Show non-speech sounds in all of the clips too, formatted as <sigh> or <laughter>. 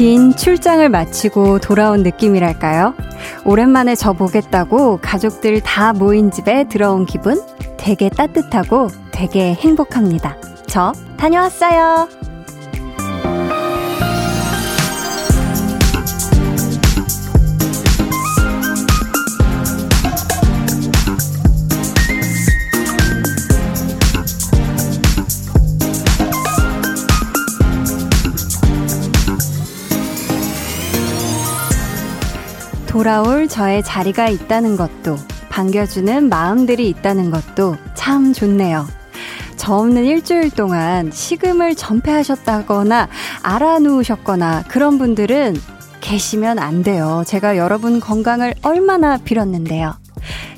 긴 출장을 마치고 돌아온 느낌이랄까요? 오랜만에 저 보겠다고 가족들 다 모인 집에 들어온 기분? 되게 따뜻하고 되게 행복합니다. 저 다녀왔어요. 돌아올 저의 자리가 있다는 것도, 반겨주는 마음들이 있다는 것도 참 좋네요. 저 없는 일주일 동안 식음을 전폐하셨다거나 알아누우셨거나 그런 분들은 계시면 안 돼요. 제가 여러분 건강을 얼마나 빌었는데요.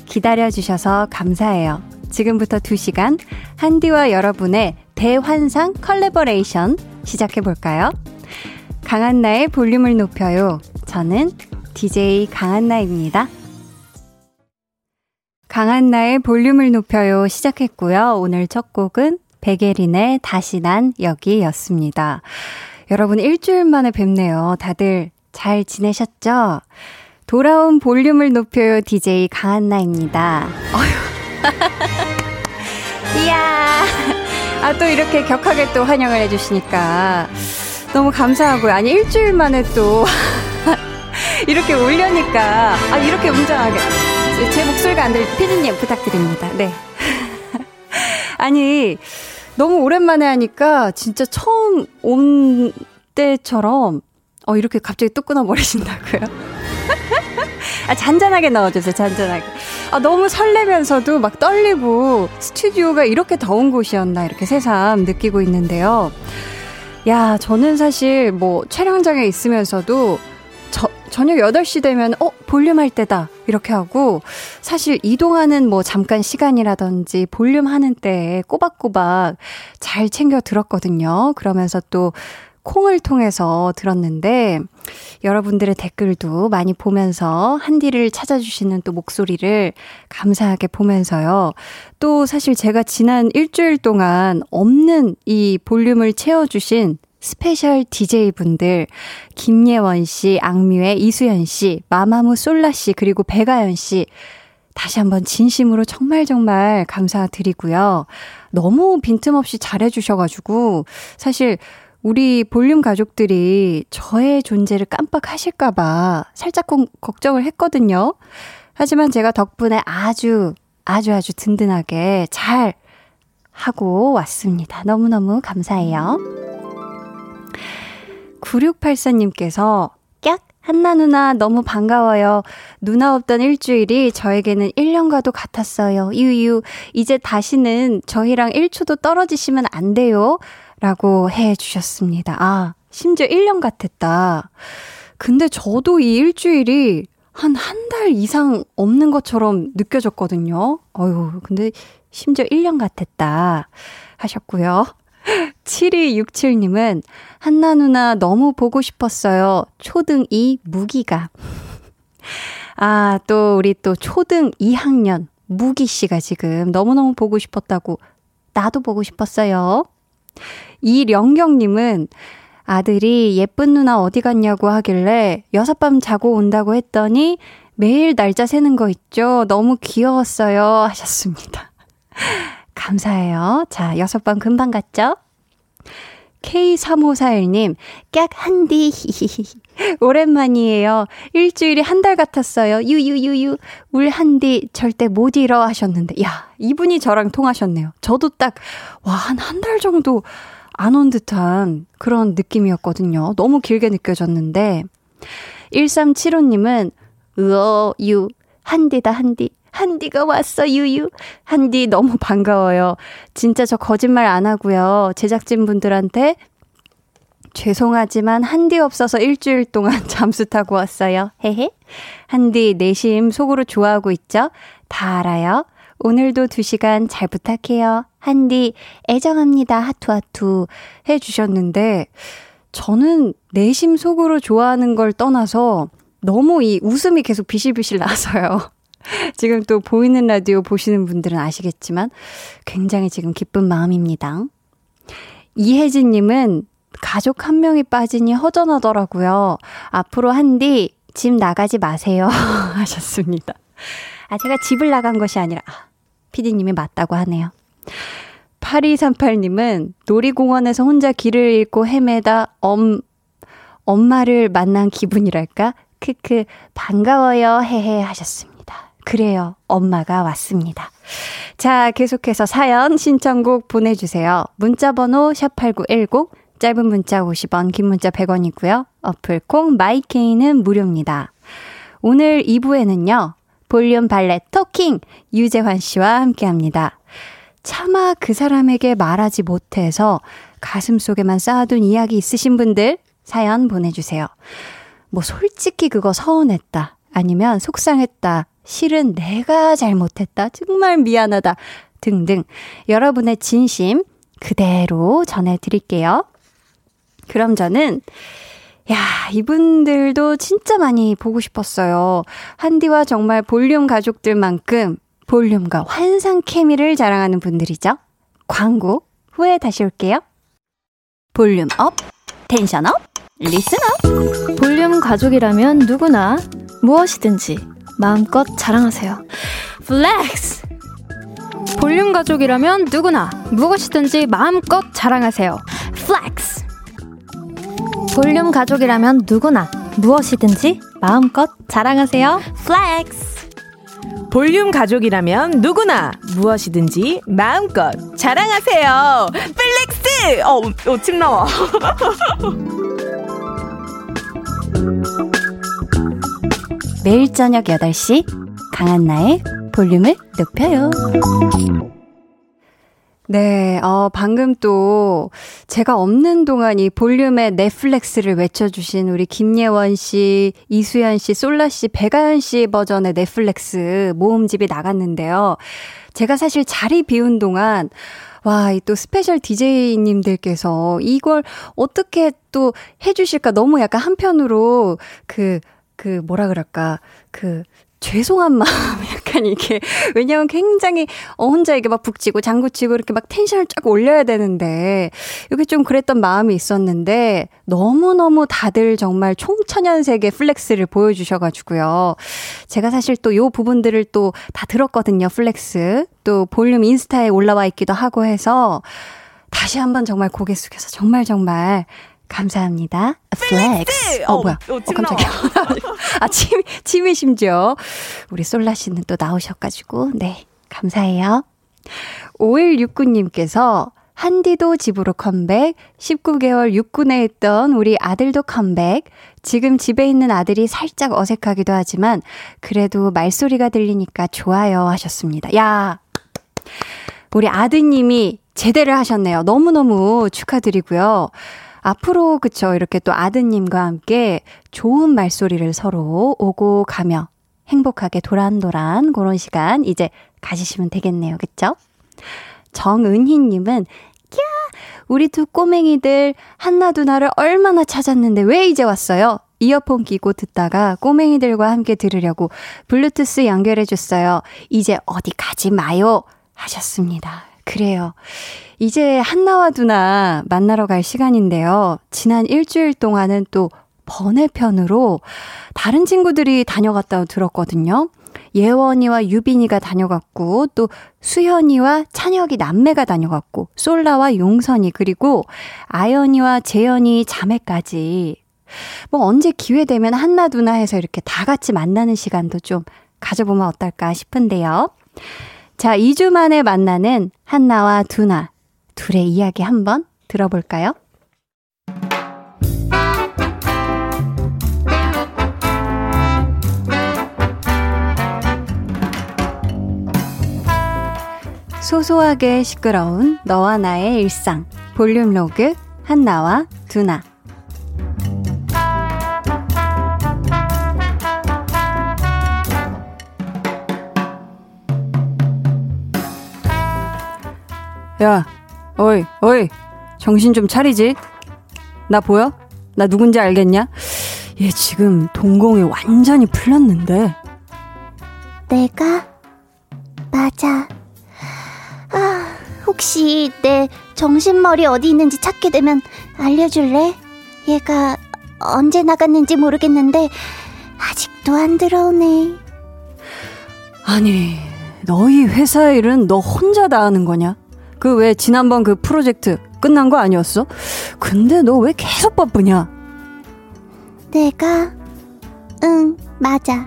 기다려주셔서 감사해요. 지금부터 2시간 한디와 여러분의 대환상 컬래버레이션 시작해볼까요? 강한나의 볼륨을 높여요. 저는 DJ 강한나입니다. 강한나의 볼륨을 높여요 시작했고요. 오늘 첫 곡은 백예린의 다시 난 여기였습니다. 여러분 일주일 만에 뵙네요. 다들 잘 지내셨죠? 돌아온 볼륨을 높여요 DJ 강한나입니다. <laughs> 이야. 아, 또 이렇게 격하게 또 환영을 해주시니까 너무 감사하고요. 아니, 일주일 만에 또 <laughs> 이렇게 올려니까 아 이렇게 웅장하게 제 목소리가 안 들릴 피디님 부탁드립니다. 네. <laughs> 아니 너무 오랜만에 하니까 진짜 처음 온 때처럼 어 이렇게 갑자기 뚝 끊어 버리신다고요? <laughs> 아 잔잔하게 넣어주세요. 잔잔하게. 아 너무 설레면서도 막 떨리고 스튜디오가 이렇게 더운 곳이었나 이렇게 새삼 느끼고 있는데요. 야 저는 사실 뭐 촬영장에 있으면서도 저, 저녁 8시 되면, 어, 볼륨 할 때다. 이렇게 하고, 사실 이동하는 뭐 잠깐 시간이라든지 볼륨 하는 때에 꼬박꼬박 잘 챙겨 들었거든요. 그러면서 또 콩을 통해서 들었는데, 여러분들의 댓글도 많이 보면서 한디를 찾아주시는 또 목소리를 감사하게 보면서요. 또 사실 제가 지난 일주일 동안 없는 이 볼륨을 채워주신 special DJ분들, 김예원 씨, 악뮤의 이수연 씨, 마마무 솔라 씨, 그리고 배가연 씨, 다시 한번 진심으로 정말 정말 감사드리고요. 너무 빈틈없이 잘해주셔가지고, 사실, 우리 볼륨 가족들이 저의 존재를 깜빡하실까봐 살짝 걱정을 했거든요. 하지만 제가 덕분에 아주, 아주 아주 든든하게 잘 하고 왔습니다. 너무너무 감사해요. 9684님께서 깍! 한나 누나 너무 반가워요. 누나 없던 일주일이 저에게는 1년과도 같았어요. 유유. 이제 다시는 저희랑 1초도 떨어지시면 안 돼요. 라고 해 주셨습니다. 아, 심지어 1년 같았다. 근데 저도 이 일주일이 한 한 달 이상 없는 것처럼 느껴졌거든요. 어휴, 근데 심지어 1년 같았다. 하셨고요. 7267님은 한나 누나 너무 보고 싶었어요. 초등 2 무기가. 아, 또 우리 또 초등 2학년 무기 씨가 지금 너무너무 보고 싶었다고 나도 보고 싶었어요. 이령경님은 아들이 예쁜 누나 어디 갔냐고 하길래 여섯 밤 자고 온다고 했더니 매일 날짜 세는 거 있죠? 너무 귀여웠어요. 하셨습니다. <laughs> 감사해요. 자, 여섯 번 금방 갔죠? K3541님, 깍 한디, <laughs> 오랜만이에요. 일주일이 한 달 같았어요. 유유유유. 울 한디 절대 못 잃어 하셨는데, 야, 이분이 저랑 통하셨네요. 저도 딱, 와, 한 한 달 정도 안 온 듯한 그런 느낌이었거든요. 너무 길게 느껴졌는데, 1375님은, 으어, 유, 한디다, 한디. 한디가 왔어, 유유. 한디 너무 반가워요. 진짜 저 거짓말 안 하고요. 제작진분들한테 죄송하지만 한디 없어서 일주일 동안 <laughs> 잠수 타고 왔어요. 헤헤. 한디 내심 속으로 좋아하고 있죠? 다 알아요. 오늘도 2시간 잘 부탁해요. 한디 애정합니다. 하투하투 해 주셨는데 저는 내심 속으로 좋아하는 걸 떠나서 너무 이 웃음이 계속 비실비실 나서요. <laughs> 지금 또 보이는 라디오 보시는 분들은 아시겠지만 굉장히 지금 기쁜 마음입니다. 이혜진님은 가족 한 명이 빠지니 허전하더라고요. 앞으로 한디 집 나가지 마세요. <laughs> 하셨습니다. 아, 제가 집을 나간 것이 아니라, 아, 피디님이 맞다고 하네요. 8238님은 놀이공원에서 혼자 길을 잃고 헤매다 엄, 엄마를 만난 기분이랄까? 크크, 반가워요. 헤헤 하셨습니다. 그래요. 엄마가 왔습니다. 자, 계속해서 사연, 신청곡 보내주세요. 문자번호 샵8910, 짧은 문자 50원, 긴 문자 100원이고요. 어플 콩 마이케이는 무료입니다. 오늘 2부에는요. 볼륨 발레 토킹 유재환 씨와 함께 합니다. 차마 그 사람에게 말하지 못해서 가슴 속에만 쌓아둔 이야기 있으신 분들 사연 보내주세요. 뭐 솔직히 그거 서운했다. 아니면 속상했다. 실은 내가 잘못했다. 정말 미안하다. 등등 여러분의 진심 그대로 전해드릴게요. 그럼 저는 야, 이분들도 진짜 많이 보고 싶었어요. 한디와 정말 볼륨 가족들만큼 볼륨과 환상 케미를 자랑하는 분들이죠. 광고 후에 다시 올게요. volume up, tension up, listen up. 볼륨 가족이라면 누구나 무엇이든지 마음껏 자랑하세요. flex! 볼륨 가족이라면 누구나 무엇이든지 마음껏 자랑하세요. flex! 볼륨 가족이라면 누구나 무엇이든지 마음껏 자랑하세요. flex. 볼륨 가족이라면 누구나 무엇이든지 마음껏 자랑하세요. flex! 어, 어, 침 나와. <laughs> 매일 저녁 8시 강한나의 볼륨을 높여요. 네, 어, 방금 또 제가 없는 동안 이 볼륨의 네 flex를 외쳐주신 우리 김예원 씨, 이수연 씨, 솔라 씨, 배가연 씨 버전의 네 flex 모음집이 나갔는데요. 제가 사실 자리 비운 동안 와, 이 또 special DJ님들께서 이걸 어떻게 또 해주실까 너무 약간 한편으로 그, 그 뭐라 그럴까, 그 죄송한 마음 약간 이게 <laughs> 왜냐면 굉장히 어 혼자 이게 막 북치고 장구치고 이렇게 막 tension을 쫙 올려야 되는데 이게 좀 그랬던 마음이 있었는데 너무너무 다들 정말 총천연색의 flex를 보여주셔 가지고요. 제가 사실 또 요 부분들을 또 다 들었거든요. flex. 또 볼륨 인스타에 올라와 있기도 하고 해서 다시 한번 정말 고개 숙여서 정말 정말 감사합니다. flex. 어, 뭐야. 어, 어 깜짝이야. <laughs> 아, 침, 침이 심지어. 우리 솔라 씨는 또 나오셔가지고, 네. 감사해요. 5169님께서 한디도 집으로 컴백, 19개월 육군에 있던 우리 아들도 컴백, 지금 집에 있는 아들이 살짝 어색하기도 하지만, 그래도 말소리가 들리니까 좋아요 하셨습니다. 야! 우리 아드님이 제대를 하셨네요. 너무너무 축하드리고요. 앞으로 그쵸 이렇게 또 아드님과 함께 좋은 말소리를 서로 오고 가며 행복하게 도란도란 그런 시간 이제 가지시면 되겠네요. 그쵸? 정은희님은 야 우리 두 꼬맹이들 한나두 나를 얼마나 찾았는데 왜 이제 왔어요? 이어폰 끼고 듣다가 꼬맹이들과 함께 들으려고 블루투스 연결해줬어요. 이제 어디 가지 마요. 하셨습니다. 그래요. 이제 한나와 두나 만나러 갈 시간인데요. 지난 일주일 동안은 또 번외편으로 다른 친구들이 다녀갔다고 들었거든요. 예원이와 유빈이가 다녀갔고, 또 수현이와 찬혁이 남매가 다녀갔고, 솔라와 용선이, 그리고 아연이와 재현이 자매까지. 뭐 언제 기회 되면 한나 두나 해서 이렇게 다 같이 만나는 시간도 좀 가져보면 어떨까 싶은데요. 자, 2주 만에 만나는 한나와 두나. 둘의 이야기 한번 들어볼까요? 소소하게 시끄러운 너와 나의 일상. 볼륨 로그 한나와 두나. 야, 어이, 어이, 정신 좀 차리지. 나 보여? 나 누군지 알겠냐? 얘 지금 동공이 완전히 풀렸는데. 내가? 맞아. 아, 혹시 내 정신머리 어디 있는지 찾게 되면 알려줄래? 얘가 언제 나갔는지 모르겠는데 아직도 안 들어오네. 아니, 너희 회사 일은 너 혼자 다 하는 거냐? 그 왜 지난번 그 프로젝트 끝난 거 아니었어? 근데 너 왜 계속 바쁘냐? 내가? 응, 맞아.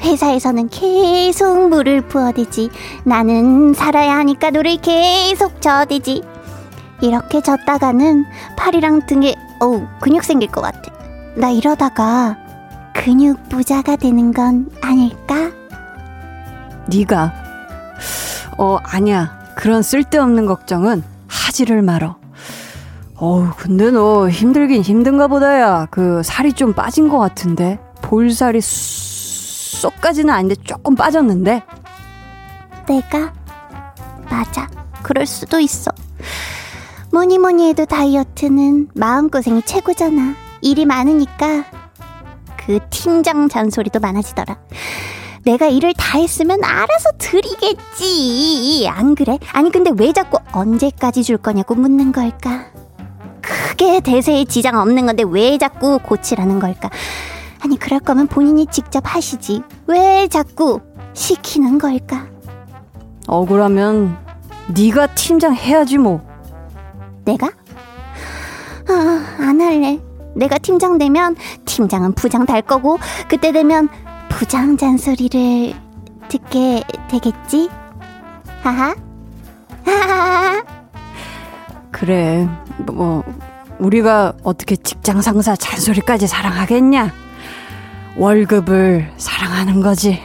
회사에서는 계속 물을 부어대지. 나는 살아야 하니까 노를 계속 저어대지. 이렇게 젓다가는 팔이랑 등에 어우 근육 생길 것 같아. 나 이러다가 근육 부자가 되는 건 아닐까? 네가 어 아니야 그런 쓸데없는 걱정은 하지를 말어. 어우 근데 너 힘들긴 힘든가 보다야. 그 살이 좀 빠진 것 같은데 볼살이 쏙까지는 아닌데 조금 빠졌는데. 내가 맞아 그럴 수도 있어. 뭐니 뭐니 해도 다이어트는 마음고생이 최고잖아. 일이 많으니까 그 팀장 잔소리도 많아지더라. 내가 일을 다 했으면 알아서 드리겠지. 안 그래? 아니, 근데 왜 자꾸 언제까지 줄 거냐고 묻는 걸까? 크게 대세에 지장 없는 건데 왜 자꾸 고치라는 걸까? 아니, 그럴 거면 본인이 직접 하시지. 왜 자꾸 시키는 걸까? 억울하면 네가 팀장 해야지 뭐. 내가? 아, 안 할래. 내가 팀장 되면 팀장은 부장 달 거고 그때 되면 부장 잔소리를 듣게 되겠지? 하하. <laughs> 그래. 뭐 우리가 어떻게 직장 상사 잔소리까지 사랑하겠냐? 월급을 사랑하는 거지.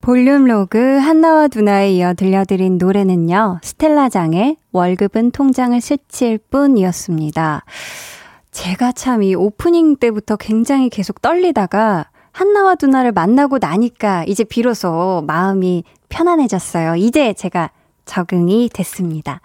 볼륨 로그 한나와 두나에 이어 들려드린 노래는요, 스텔라장의 월급은 통장을 스칠 뿐이었습니다. 제가 참 이 오프닝 때부터 굉장히 계속 떨리다가 한나와 두나를 만나고 나니까 이제 비로소 마음이 편안해졌어요. 이제 제가 적응이 됐습니다.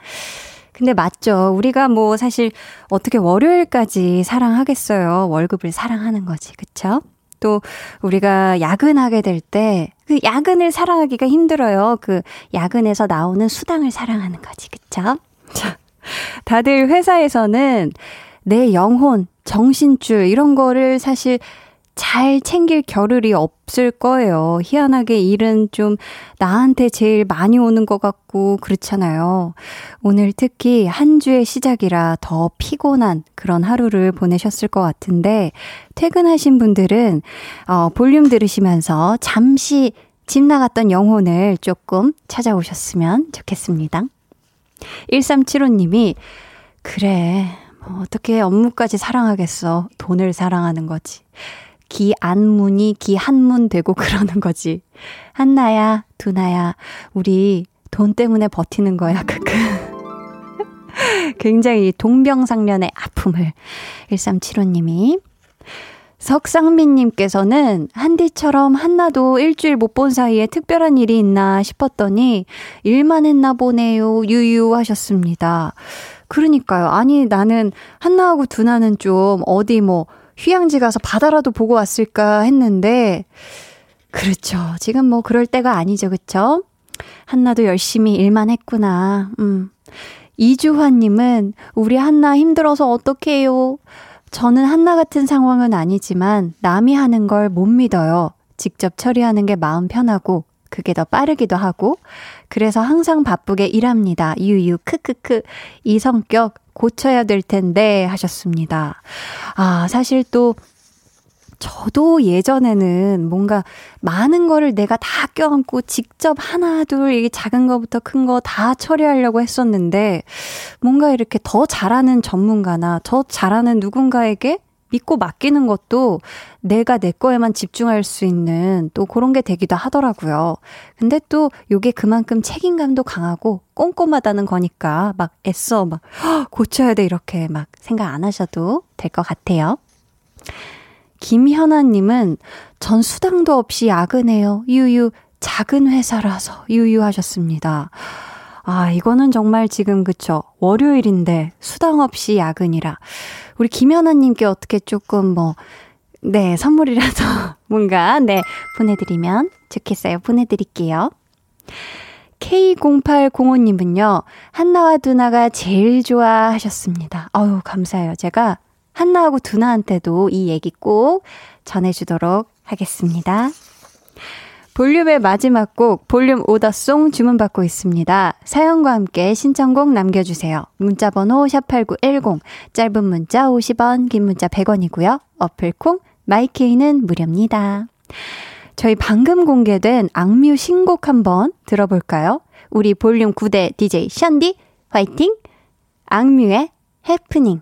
근데 맞죠. 우리가 뭐 사실 어떻게 월요일까지 사랑하겠어요. 월급을 사랑하는 거지. 그쵸? 또 우리가 야근하게 될 때 그 야근을 사랑하기가 힘들어요. 그 야근에서 나오는 수당을 사랑하는 거지. 그쵸? 자, 다들 회사에서는 내 영혼, 정신줄 이런 거를 사실 잘 챙길 겨를이 없을 거예요. 희한하게 일은 좀 나한테 제일 많이 오는 것 같고 그렇잖아요. 오늘 특히 한 주의 시작이라 더 피곤한 그런 하루를 보내셨을 것 같은데 퇴근하신 분들은 어, 볼륨 들으시면서 잠시 집 나갔던 영혼을 조금 찾아오셨으면 좋겠습니다. 1375님이 그래 뭐 어떻게 업무까지 사랑하겠어. 돈을 사랑하는 거지. 기 안문이 기 한문 되고 <laughs> 그러는 거지. 한나야, 두나야, 우리 돈 때문에 버티는 거야. 크크. <laughs> 굉장히 동병상련의 아픔을 1375님이 석상민님께서는 한디처럼 한나도 일주일 못 본 사이에 특별한 일이 있나 싶었더니 일만 했나 보네요. 유유 하셨습니다. 그러니까요. 아니 나는 한나하고 두나는 좀 어디 뭐 휴양지 가서 바다라도 보고 왔을까 했는데, 그렇죠. 지금 뭐 그럴 때가 아니죠. 그쵸? 한나도 열심히 일만 했구나. 음. 이주환님은 우리 한나 힘들어서 어떡해요? 저는 한나 같은 상황은 아니지만 남이 하는 걸 못 믿어요. 직접 처리하는 게 마음 편하고 그게 더 빠르기도 하고 그래서 항상 바쁘게 일합니다. 유유 크크크 이 성격 고쳐야 될 텐데 하셨습니다. 아, 사실 또 저도 예전에는 뭔가 많은 거를 내가 다 껴안고 직접 하나, 둘, 이게 작은 거부터 큰 거 다 처리하려고 했었는데 뭔가 이렇게 더 잘하는 전문가나 더 잘하는 누군가에게 믿고 맡기는 것도 내가 내 거에만 집중할 수 있는 또 그런 게 되기도 하더라고요. 근데 또 요게 그만큼 책임감도 강하고 꼼꼼하다는 거니까 막 애써 막 고쳐야 돼 이렇게 막 생각 안 하셔도 될 것 같아요. 김현아님은 전 수당도 없이 야근해요. 유유 작은 회사라서 유유 하셨습니다. 아, 이거는 정말 지금 그쵸. 월요일인데 수당 없이 야근이라. 우리 김연아님께 어떻게 조금 뭐, 네, 선물이라도 <laughs> 뭔가, 네, 보내드리면 좋겠어요. 보내드릴게요. K0805님은요, 한나와 두나가 제일 좋아하셨습니다. 어우, 감사해요. 제가 한나하고 두나한테도 이 얘기 꼭 전해주도록 하겠습니다. 볼륨의 마지막 곡, 볼륨 오더송 주문받고 있습니다. 사연과 함께 신청곡 남겨주세요. 문자번호 샵8910, 짧은 문자 50원, 긴 문자 100원이고요. 어플콩, 마이케이는 무료입니다. 저희 방금 공개된 악뮤 신곡 한번 들어볼까요? 우리 볼륨 9대 DJ 샨디, 화이팅! 악뮤의 해프닝.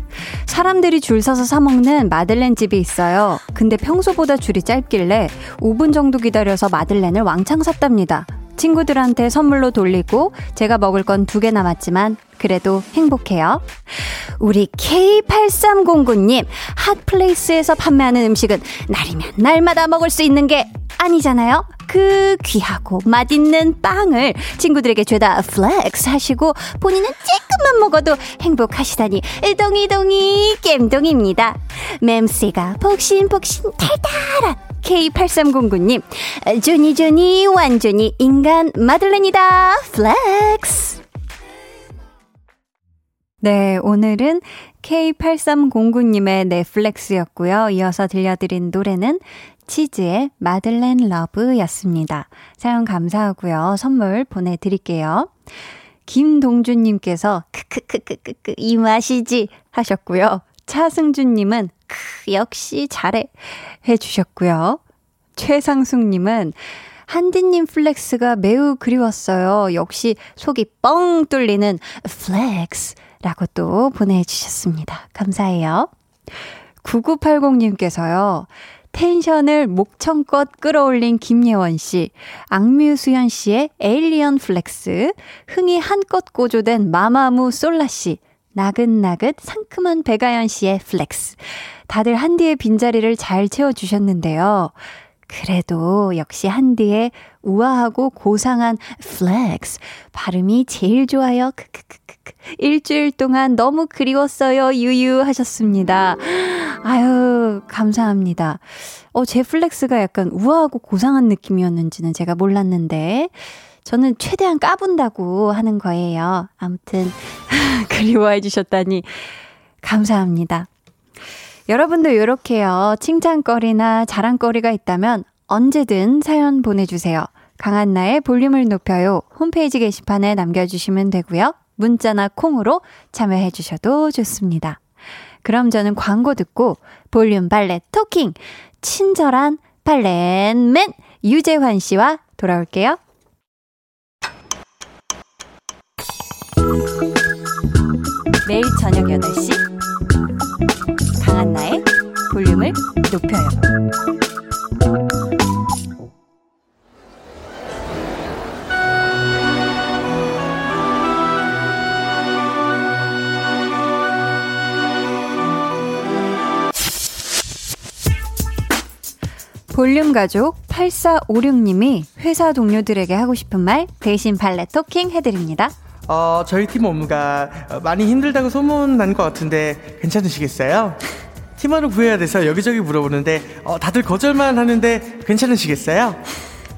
사람들이 줄 서서 사먹는 마들렌 집이 있어요. 근데 평소보다 줄이 짧길래 5분 정도 기다려서 마들렌을 왕창 샀답니다. 친구들한테 선물로 돌리고 제가 먹을 건 두 개 남았지만 그래도 행복해요. 우리 K8309님, hot place에서 판매하는 음식은 날이면 날마다 먹을 수 있는 게 아니잖아요? 그 귀하고 맛있는 빵을 친구들에게 죄다 flex 하시고 본인은 조금만 먹어도 행복하시다니 동이동이 갬동입니다. 맴씨가 폭신폭신 달달한 K8309님, 조니조니 완전히 인간 마들렌이다. flex. 네, 오늘은 K8309님의 넷flex였고요. 이어서 들려드린 노래는 치즈의 Madeleine Love였습니다. 사연 감사하고요. 선물 보내드릴게요. 김동준님께서 크크크크크크 이 맛이지 하셨고요. 차승준님은 크 역시 잘해 해주셨고요. 최상숙님은 한디님 flex가 매우 그리웠어요. 역시 속이 뻥 뚫리는 flex. 라고 또 보내주셨습니다. 감사해요. 9980님께서요. tension을 목청껏 끌어올린 김예원 씨, 악뮤 수현 씨의 Alien flex, 흥이 한껏 고조된 마마무 솔라 씨, 나긋나긋 상큼한 배가연 씨의 flex. 다들 한디의 빈자리를 잘 채워주셨는데요. 그래도 역시 한디의 우아하고 고상한 flex. 발음이 제일 좋아요. 크크크크. 일주일 동안 너무 그리웠어요. 유유 하셨습니다. 아유, 감사합니다. 어, 제 flex가 약간 우아하고 고상한 느낌이었는지는 제가 몰랐는데, 저는 최대한 까분다고 하는 거예요. 아무튼, <laughs> 그리워해 주셨다니, 감사합니다. 여러분도 이렇게요. 칭찬거리나 자랑거리가 있다면 언제든 사연 보내주세요. 강한나의 볼륨을 높여요. 홈페이지 게시판에 남겨주시면 되고요. 문자나 콩으로 참여해 주셔도 좋습니다. 그럼 저는 광고 듣고 볼륨 발레 토킹 친절한 발렌맨 유재환 씨와 돌아올게요. 매일 저녁 8시 강한나의 볼륨을 높여요. 볼륨 가족 8456님이 회사 동료들에게 하고 싶은 말 대신 발레 토킹 해드립니다. 어, 저희 팀 업무가 많이 힘들다고 소문난 것 같은데 괜찮으시겠어요? 팀원을 구해야 돼서 여기저기 물어보는데 어, 다들 거절만 하는데 괜찮으시겠어요?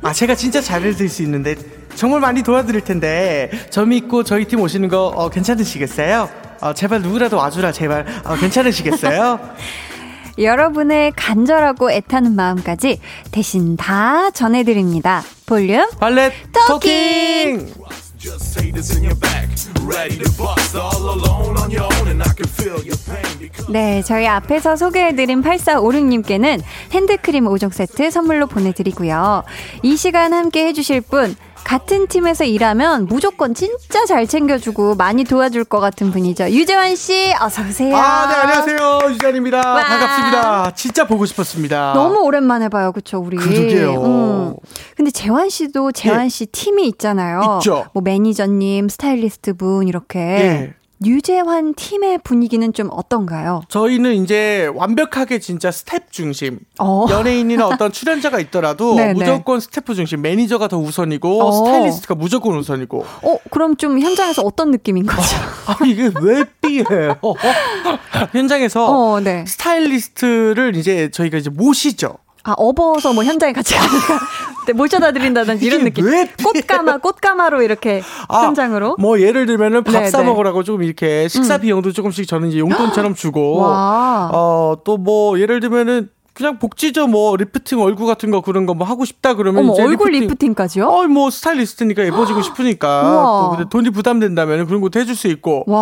아, 제가 진짜 잘해드릴 수 있는데 정말 많이 도와드릴 텐데 저 믿고 저희 팀 오시는 거 어, 괜찮으시겠어요? 어, 제발 누구라도 와주라 제발 어, 괜찮으시겠어요? <laughs> 여러분의 간절하고 애타는 마음까지 대신 다 전해드립니다. 볼륨 발렛 토킹! 토킹! Just haters in your back, ready to bust all alone on your own, and I can feel your pain because. 네, 저희 앞에서 소개해드린 8456님께는 핸드크림 5종 세트 선물로 보내드리고요. 이 시간 함께 해주실 분, 같은 팀에서 일하면 무조건 진짜 잘 챙겨주고 많이 도와줄 것 같은 분이죠. 유재환 씨, 어서 오세요. 아, 네, 안녕하세요. 유잔입니다. 와. 반갑습니다. 진짜 보고 싶었습니다. 너무 오랜만에 봐요, 그쵸, 우리. 그러게요. 음. 근데 재환 씨도 재환 예. 씨 팀이 있잖아요. 있죠. 뭐 매니저님, 스타일리스트 분, 이렇게. 예. 유재환 팀의 분위기는 좀 어떤가요? 저희는 이제 완벽하게 진짜 스태프 중심. 어. 연예인이나 <laughs> 어떤 출연자가 있더라도 네, 네. 무조건 스태프 중심. 매니저가 더 우선이고 어. 스타일리스트가 무조건 우선이고. 어, 그럼 좀 현장에서 어떤 느낌인 거죠? <laughs> 아 이게 왜 삐해요? <laughs> 현장에서 어, 네. 스타일리스트를 이제 저희가 이제 모시죠. 아, 업어서 뭐 현장에 같이 가니까 네, 모셔다 드린다든지 이런 느낌. 왜 꽃가마, 꽃가마로 이렇게 아, 현장으로. 뭐 예를 들면은 밥 네, 사 네. 음. 먹으라고 조금 이렇게 식사 비용도 조금씩 저는 이제 용돈처럼 주고 <gasps> 와. 어또 뭐 예를 들면은 그냥 복지죠 뭐 리프팅 얼굴 같은 거 그런 거 뭐 하고 싶다 그러면 어머, 이제 얼굴 lifting, lifting 까지요? 어, 뭐 스타일리스트니까 예뻐지고 싶으니까. 또 근데 돈이 부담된다면 그런 것도 해줄 수 있고 와.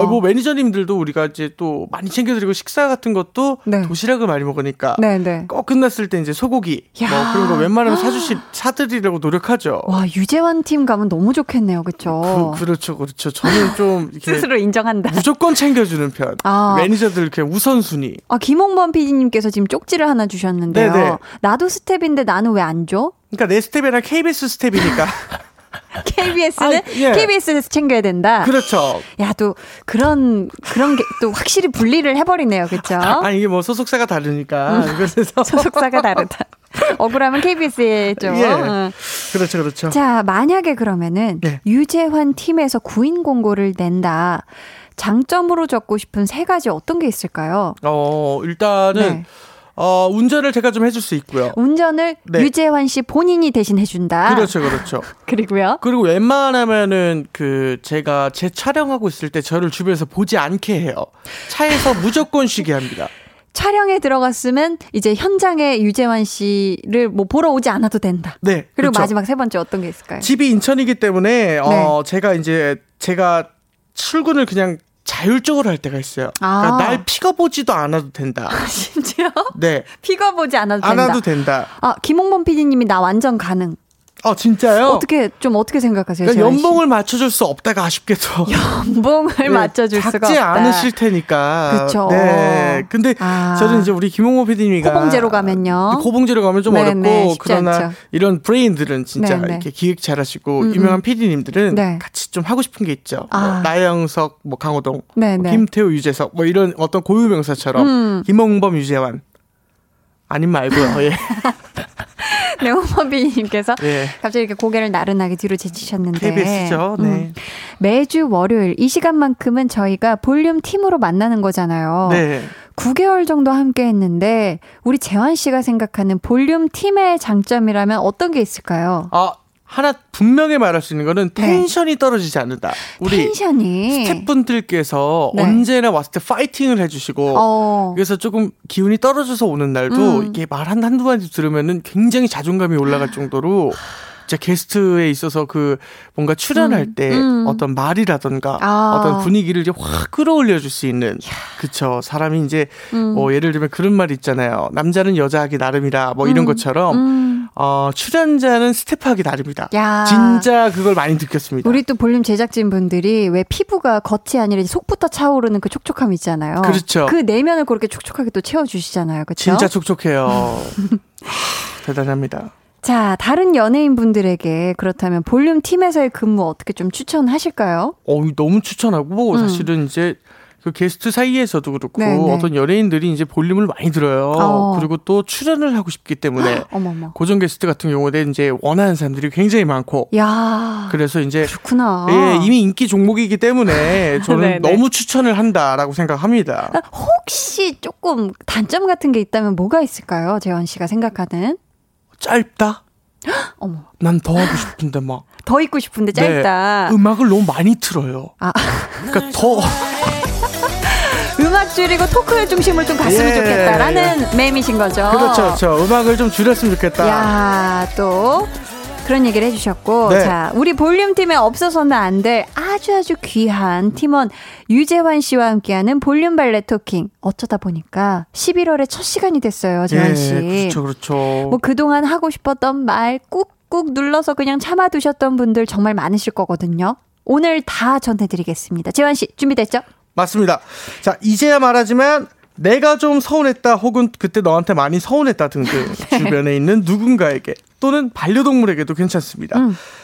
어, 뭐 매니저님들도 우리가 이제 또 많이 챙겨드리고 식사 같은 것도 네. 도시락을 많이 먹으니까 네 네. 꼭 끝났을 때 이제 소고기 야. 뭐 그런 거 웬만하면 사주시 사드리려고 노력하죠. 와, 유재환 팀 가면 너무 좋겠네요. 그, 그렇죠, 그렇죠. 저는 좀 <laughs> 이렇게 스스로 인정한다. 무조건 챙겨주는 편. 아. 매니저들 그냥 우선순위. 아, 김홍범 PD님께서 지금 쪽 지를 하나 주셨는데요. 네네. 나도 스태프인데 나는 왜 안 줘? 그러니까 내 스태프랑 KBS 스텝이니까. <laughs> KBS는 아, 예. KBS에서 챙겨야 된다. 그렇죠. 야, 또 그런 그런 게 또 확실히 분리를 해버리네요, 그렇죠? <laughs> 아 이게 뭐 소속사가 다르니까. 그래서 <laughs> 소속사가 다르다. 억울하면 KBS에 좀. 예. 응. 그렇죠, 그렇죠. 자, 만약에 그러면은 네. 유재환 팀에서 구인 공고를 낸다. 장점으로 적고 싶은 세 가지 어떤 게 있을까요? 어 일단은 네. 어 운전을 제가 좀 해줄 수 있고요. 운전을 네. 유재환 씨 본인이 대신 해준다. 그렇죠, 그렇죠. <laughs> 그리고요. 그리고 웬만하면은 그 제가 제 촬영하고 있을 때 저를 주변에서 보지 않게 해요. 차에서 <laughs> 무조건 쉬게 합니다. 촬영에 들어갔으면 이제 현장에 유재환 씨를 뭐 보러 오지 않아도 된다. 네. 그리고 그렇죠. 마지막 세 번째 어떤 게 있을까요? 집이 인천이기 때문에 어 네. 제가 이제 제가 출근을 그냥 자율적으로 할 때가 있어요. 아. 그러니까 날 픽업 오지도 않아도 된다. <laughs> 심지어 네. 픽업 보지 않아도 안 된다. 와도 된다. 아 김홍범 PD님이 나 완전 가능. 어 진짜요? 어떻게 좀 어떻게 생각하세요? 그러니까? 연봉을 맞춰줄 수 없다가 아쉽게도 <laughs> 연봉을 네, 맞춰줄 수가 작지 없다. 않으실 테니까. 그쵸. 네. 근데 아. 저는 이제 우리 김홍범 PD님이가 호봉제로 가면요. 호봉제로 가면 좀 네, 어렵고 네, 쉽지 그러나 않죠. 이런 브레인들은 진짜 네, 네. 이렇게 기획 잘하시고 음, 유명한 PD님들은 네. 같이 좀 하고 싶은 게 있죠. 아. 뭐 나영석, 뭐 강호동, 네, 뭐 네. 김태우, 유재석 뭐 이런 어떤 고유명사처럼 음. 김홍범, 유재환 아님 말고요. 예. <laughs> <laughs> 네, 홍범 PD님께서 예. 갑자기 이렇게 고개를 나른하게 뒤로 제치셨는데 KBS죠. 네. 음. 매주 월요일 이 시간만큼은 저희가 볼륨 팀으로 만나는 거잖아요. 네. 9개월 정도 함께 했는데 우리 재환 씨가 생각하는 볼륨 팀의 장점이라면 어떤 게 있을까요? 아 하나 분명히 말할 수 있는 거는 네. 텐션이 떨어지지 않는다. 우리 텐션이 스태프분들께서 네. 언제나 왔을 때 파이팅을 해주시고 어. 그래서 조금 기운이 떨어져서 오는 날도 음. 이게 말 한 한두 마디 들으면은 굉장히 자존감이 올라갈 정도로 진짜 게스트에 있어서 그 뭔가 출연할 음. 때 음. 어떤 말이라던가 아. 어떤 분위기를 이제 확 끌어올려 줄 수 있는 그쵸 사람이 이제 음. 뭐 예를 들면 그런 말 있잖아요 남자는 여자하기 나름이라 뭐 이런 음. 것처럼 음. 어 출연자는 스태프하기 나름이다 야. 진짜 그걸 많이 느꼈습니다 우리 또 볼륨 제작진 분들이 왜 피부가 겉이 아니라 속부터 차오르는 그 촉촉함 있잖아요. 그렇죠. 그 내면을 그렇게 촉촉하게 또 채워주시잖아요. 그렇죠? 진짜 촉촉해요 <laughs> 대단합니다 자, 다른 연예인 분들에게 그렇다면 볼륨 팀에서의 근무 어떻게 좀 추천하실까요? 어, 너무 추천하고 음. 사실은 이제 그 게스트 사이에서도 그렇고 네, 네. 어떤 연예인들이 이제 볼륨을 많이 들어요. 어. 그리고 또 출연을 하고 싶기 때문에 어머머. 고정 게스트 같은 경우에 이제 원하는 사람들이 굉장히 많고 야. 그래서 이제 그렇구나. 예, 이미 인기 종목이기 때문에 저는 <laughs> 네, 네. 너무 추천을 한다라고 생각합니다. 혹시 조금 단점 같은 게 있다면 뭐가 있을까요? 재원 씨가 생각하는? 짧다? 어머. 난 더 하고 싶은데 막 더 있고 싶은데 짧다. 네, 음악을 너무 많이 틀어요. 아. 그러니까 더 줄이고 토크의 중심을 좀 갔으면 예, 좋겠다라는 맴이신 거죠. 그렇죠, 그렇죠. 음악을 좀 줄였으면 좋겠다. 야, 또 그런 얘기를 해주셨고, 네. 자, 우리 볼륨 팀에 없어서는 안 될 아주 아주 귀한 팀원 유재환 씨와 함께하는 볼륨 발레 토킹. 어쩌다 보니까 11월에 첫 시간이 됐어요, 재환 씨. 예, 그렇죠, 그렇죠. 뭐 그동안 하고 싶었던 말 꾹꾹 눌러서 그냥 참아두셨던 분들 정말 많으실 거거든요. 오늘 다 전해드리겠습니다. 재환 씨 준비됐죠? 맞습니다. 자, 이제야 말하지만 내가 좀 서운했다 혹은 그때 너한테 많이 서운했다 등등 <laughs> 주변에 있는 누군가에게 또는 반려동물에게도 괜찮습니다.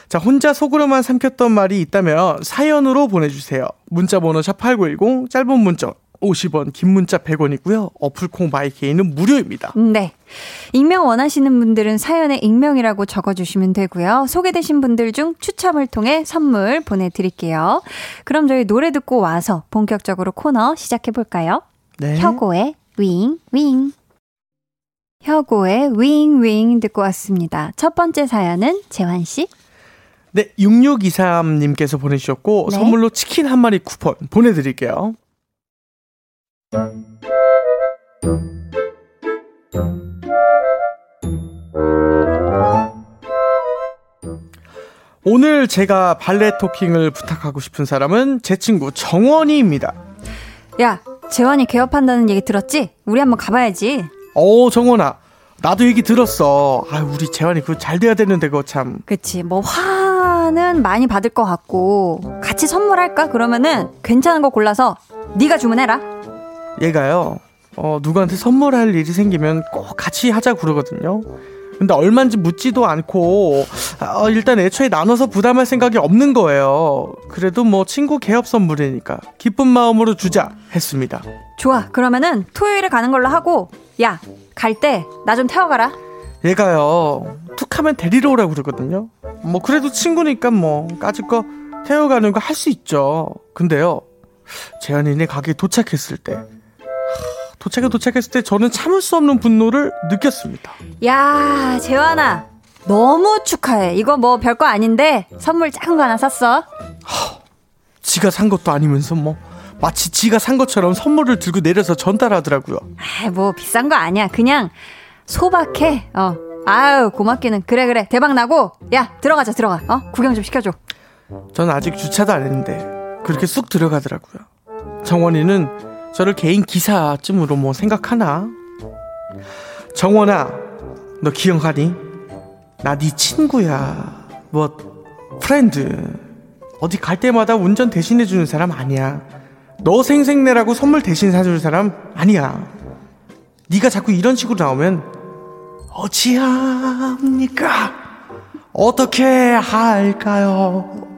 자, 혼자 속으로만 삼켰던 말이 있다면 사연으로 보내주세요. 문자 번호 샵8910 짧은 문자 50원, 긴 문자 100원이고요. 어플콩 마이케이는 무료입니다. 네. 익명 원하시는 분들은 사연에 익명이라고 적어주시면 되고요. 소개되신 분들 중 추첨을 통해 선물 보내드릴게요. 그럼 저희 노래 듣고 와서 본격적으로 코너 시작해볼까요? 네. 혁오의 윙, 윙. 혁오의 윙, 윙 듣고 왔습니다. 첫 번째 사연은 재환씨. 네, 6623님께서 보내주셨고 네. 선물로 치킨 한 마리 쿠폰 보내드릴게요. 오늘 제가 발레 토킹을 부탁하고 싶은 사람은 제 친구 정원이입니다. 야, 재환이 개업한다는 얘기 들었지? 우리 한번 가봐야지. 어, 정원아. 나도 얘기 들었어. 아, 우리 재환이 그거 잘 돼야 되는데 그거 참. 그치. 뭐, 화는 많이 받을 것 같고, 같이 선물할까? 그러면은 괜찮은 거 골라서 네가 주문해라. 얘가요, 어, 누구한테 선물할 일이 생기면 꼭 같이 하자 그러거든요. 근데 얼마인지 묻지도 않고, 어, 일단 애초에 나눠서 부담할 생각이 없는 거예요. 그래도 뭐 친구 개업 선물이니까 기쁜 마음으로 주자 했습니다. 좋아. 그러면은 토요일에 가는 걸로 하고, 야, 갈 때 나 좀 태워가라. 얘가요, 툭 하면 데리러 오라고 그러거든요. 뭐 그래도 친구니까 뭐 까짓 거 태워가는 거 할 수 있죠. 근데요, 재현이네 가게에 도착했을 때, 하, 도착에 도착했을 때 저는 참을 수 없는 분노를 느꼈습니다. 야, 재환아. 너무 축하해. 이거 뭐 별거 아닌데 선물 작은 거 하나 샀어. 지가 산 것도 아니면서 뭐 마치 지가 산 것처럼 선물을 들고 내려서 전달하더라고요. 아, 뭐 비싼 거 아니야. 그냥 소박해. 어. 아유, 고맙기는. 그래 그래. 대박 나고. 야, 들어가자. 들어가. 어? 구경 좀 시켜 줘. 저는 아직 주차도 안 했는데 그렇게 쑥 들어가더라고요. 정원이는 저를 개인 기사쯤으로 뭐 생각하나? 정원아, 너 기억하니? 나 네 친구야. 뭐 friend. 어디 갈 때마다 운전 대신해 주는 사람 아니야. 너 생색내라고 선물 대신 사줄 사람 아니야. 네가 자꾸 이런 식으로 나오면 어찌합니까? 어떻게 할까요?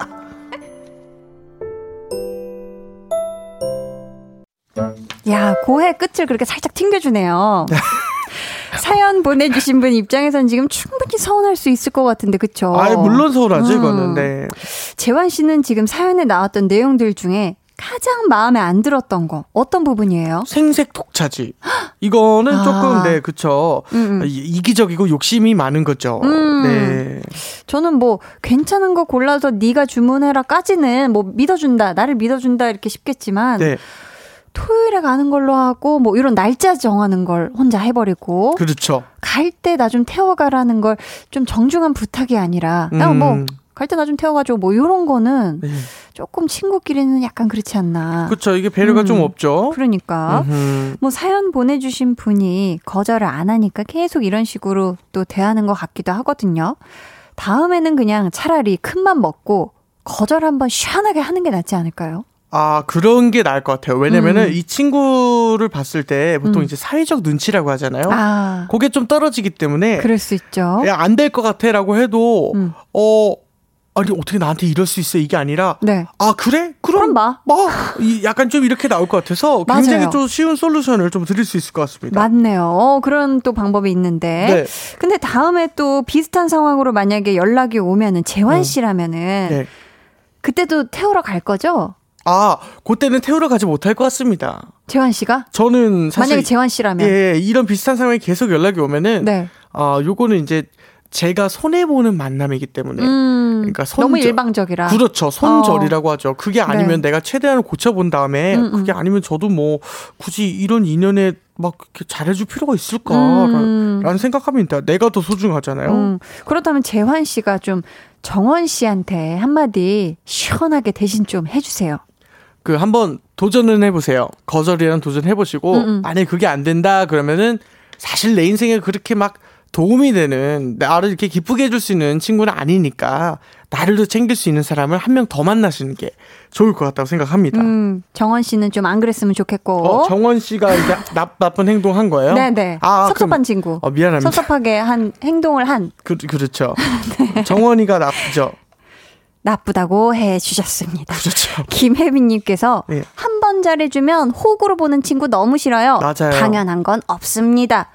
야, 고해 끝을 그렇게 살짝 튕겨주네요. <laughs> 사연 보내주신 분 입장에선 지금 충분히 서운할 수 있을 것 같은데, 그쵸? 아, 물론 서운하죠, 음. 이거는. 네. 재환 씨는 지금 사연에 나왔던 내용들 중에 가장 마음에 안 들었던 거 어떤 부분이에요? 생색 독차지. 이거는 아. 조금, 네, 그쵸. 음, 음. 이- 이기적이고 욕심이 많은 거죠. 음. 네. 저는 뭐 괜찮은 거 골라서 네가 주문해라까지는 뭐 믿어준다, 나를 믿어준다 이렇게 싶겠지만 네. 토요일에 가는 걸로 하고 뭐 이런 날짜 정하는 걸 혼자 해버리고 그렇죠. 갈 때 나 좀 태워가라는 걸 좀 정중한 부탁이 아니라 야 음. 뭐갈 때 나 좀 태워가줘 뭐 이런 거는 네. 조금 친구끼리는 약간 그렇지 않나. 그렇죠. 이게 배려가 음. 좀 없죠. 그러니까 음흠. 뭐 사연 보내주신 분이 거절을 안 하니까 계속 이런 식으로 또 대하는 것 같기도 하거든요. 다음에는 그냥 차라리 큰맘 먹고 거절 한번 시원하게 하는 게 낫지 않을까요? 아, 그런 게 나을 것 같아요. 왜냐면은 음. 이 친구를 봤을 때 보통 음. 이제 사회적 눈치라고 하잖아요. 아, 그게 좀 떨어지기 때문에 그럴 수 있죠. 야, 안 될 것 같아 라고 해도, 음. 어, 아니, 어떻게 나한테 이럴 수 있어? 이게 아니라, 네. 아, 그래? 그럼 그럼, 봐. 뭐, 이 약간 좀 이렇게 나올 것 같아서 굉장히 맞아요. 좀 쉬운 솔루션을 좀 드릴 수 있을 것 같습니다. 맞네요. 어, 그런 또 방법이 있는데. 네. 근데 다음에 또 비슷한 상황으로 만약에 연락이 오면은 재환 음. 씨라면은 네. 그때도 태우러 갈 거죠? 아, 그때는 태우러 가지 못할 것 같습니다. 재환 씨가? 저는 사실 만약에 재환 씨라면. 예, 이런 비슷한 상황이 계속 연락이 오면은 네. 아, 요거는 이제 제가 손해 보는 만남이기 때문에 음, 그러니까 손절. 너무 일방적이라. 그렇죠. 손절이라고 하죠. 그게 아니면 네. 내가 최대한 고쳐본 다음에 음, 음. 그게 아니면 저도 뭐 굳이 이런 인연에 막 이렇게 잘해줄 필요가 있을까라는 음. 생각합니다. 내가 더 소중하잖아요. 음, 그렇다면 재환 씨가 좀 정원 씨한테 한마디 시원하게 대신 좀 해주세요. 그 한번 도전은 해보세요. 거절이랑 도전 해보시고 음, 음. 만약에 그게 안 된다 그러면은 사실 내 인생에 그렇게 막 도움이 되는 나를 이렇게 기쁘게 해줄 수 있는 친구는 아니니까 나를 더 챙길 수 있는 사람을 한 명 더 만나시는 게 좋을 것 같다고 생각합니다. 음, 정원 씨는 좀 안 그랬으면 좋겠고. 어, 정원 씨가 이제 <laughs> 나, 나쁜 행동 한 거예요? 네네. 아, 섭섭한 그럼- 친구. 어, 미안합니다. 섭섭하게 한 행동을 한 그, 그렇죠. <laughs> 정원이가 나쁘죠. 나쁘다고 해 주셨습니다. 그렇죠. 김혜빈님께서 예. 한번 잘해주면 호구로 보는 친구 너무 싫어요. 맞아요. 당연한 건 없습니다.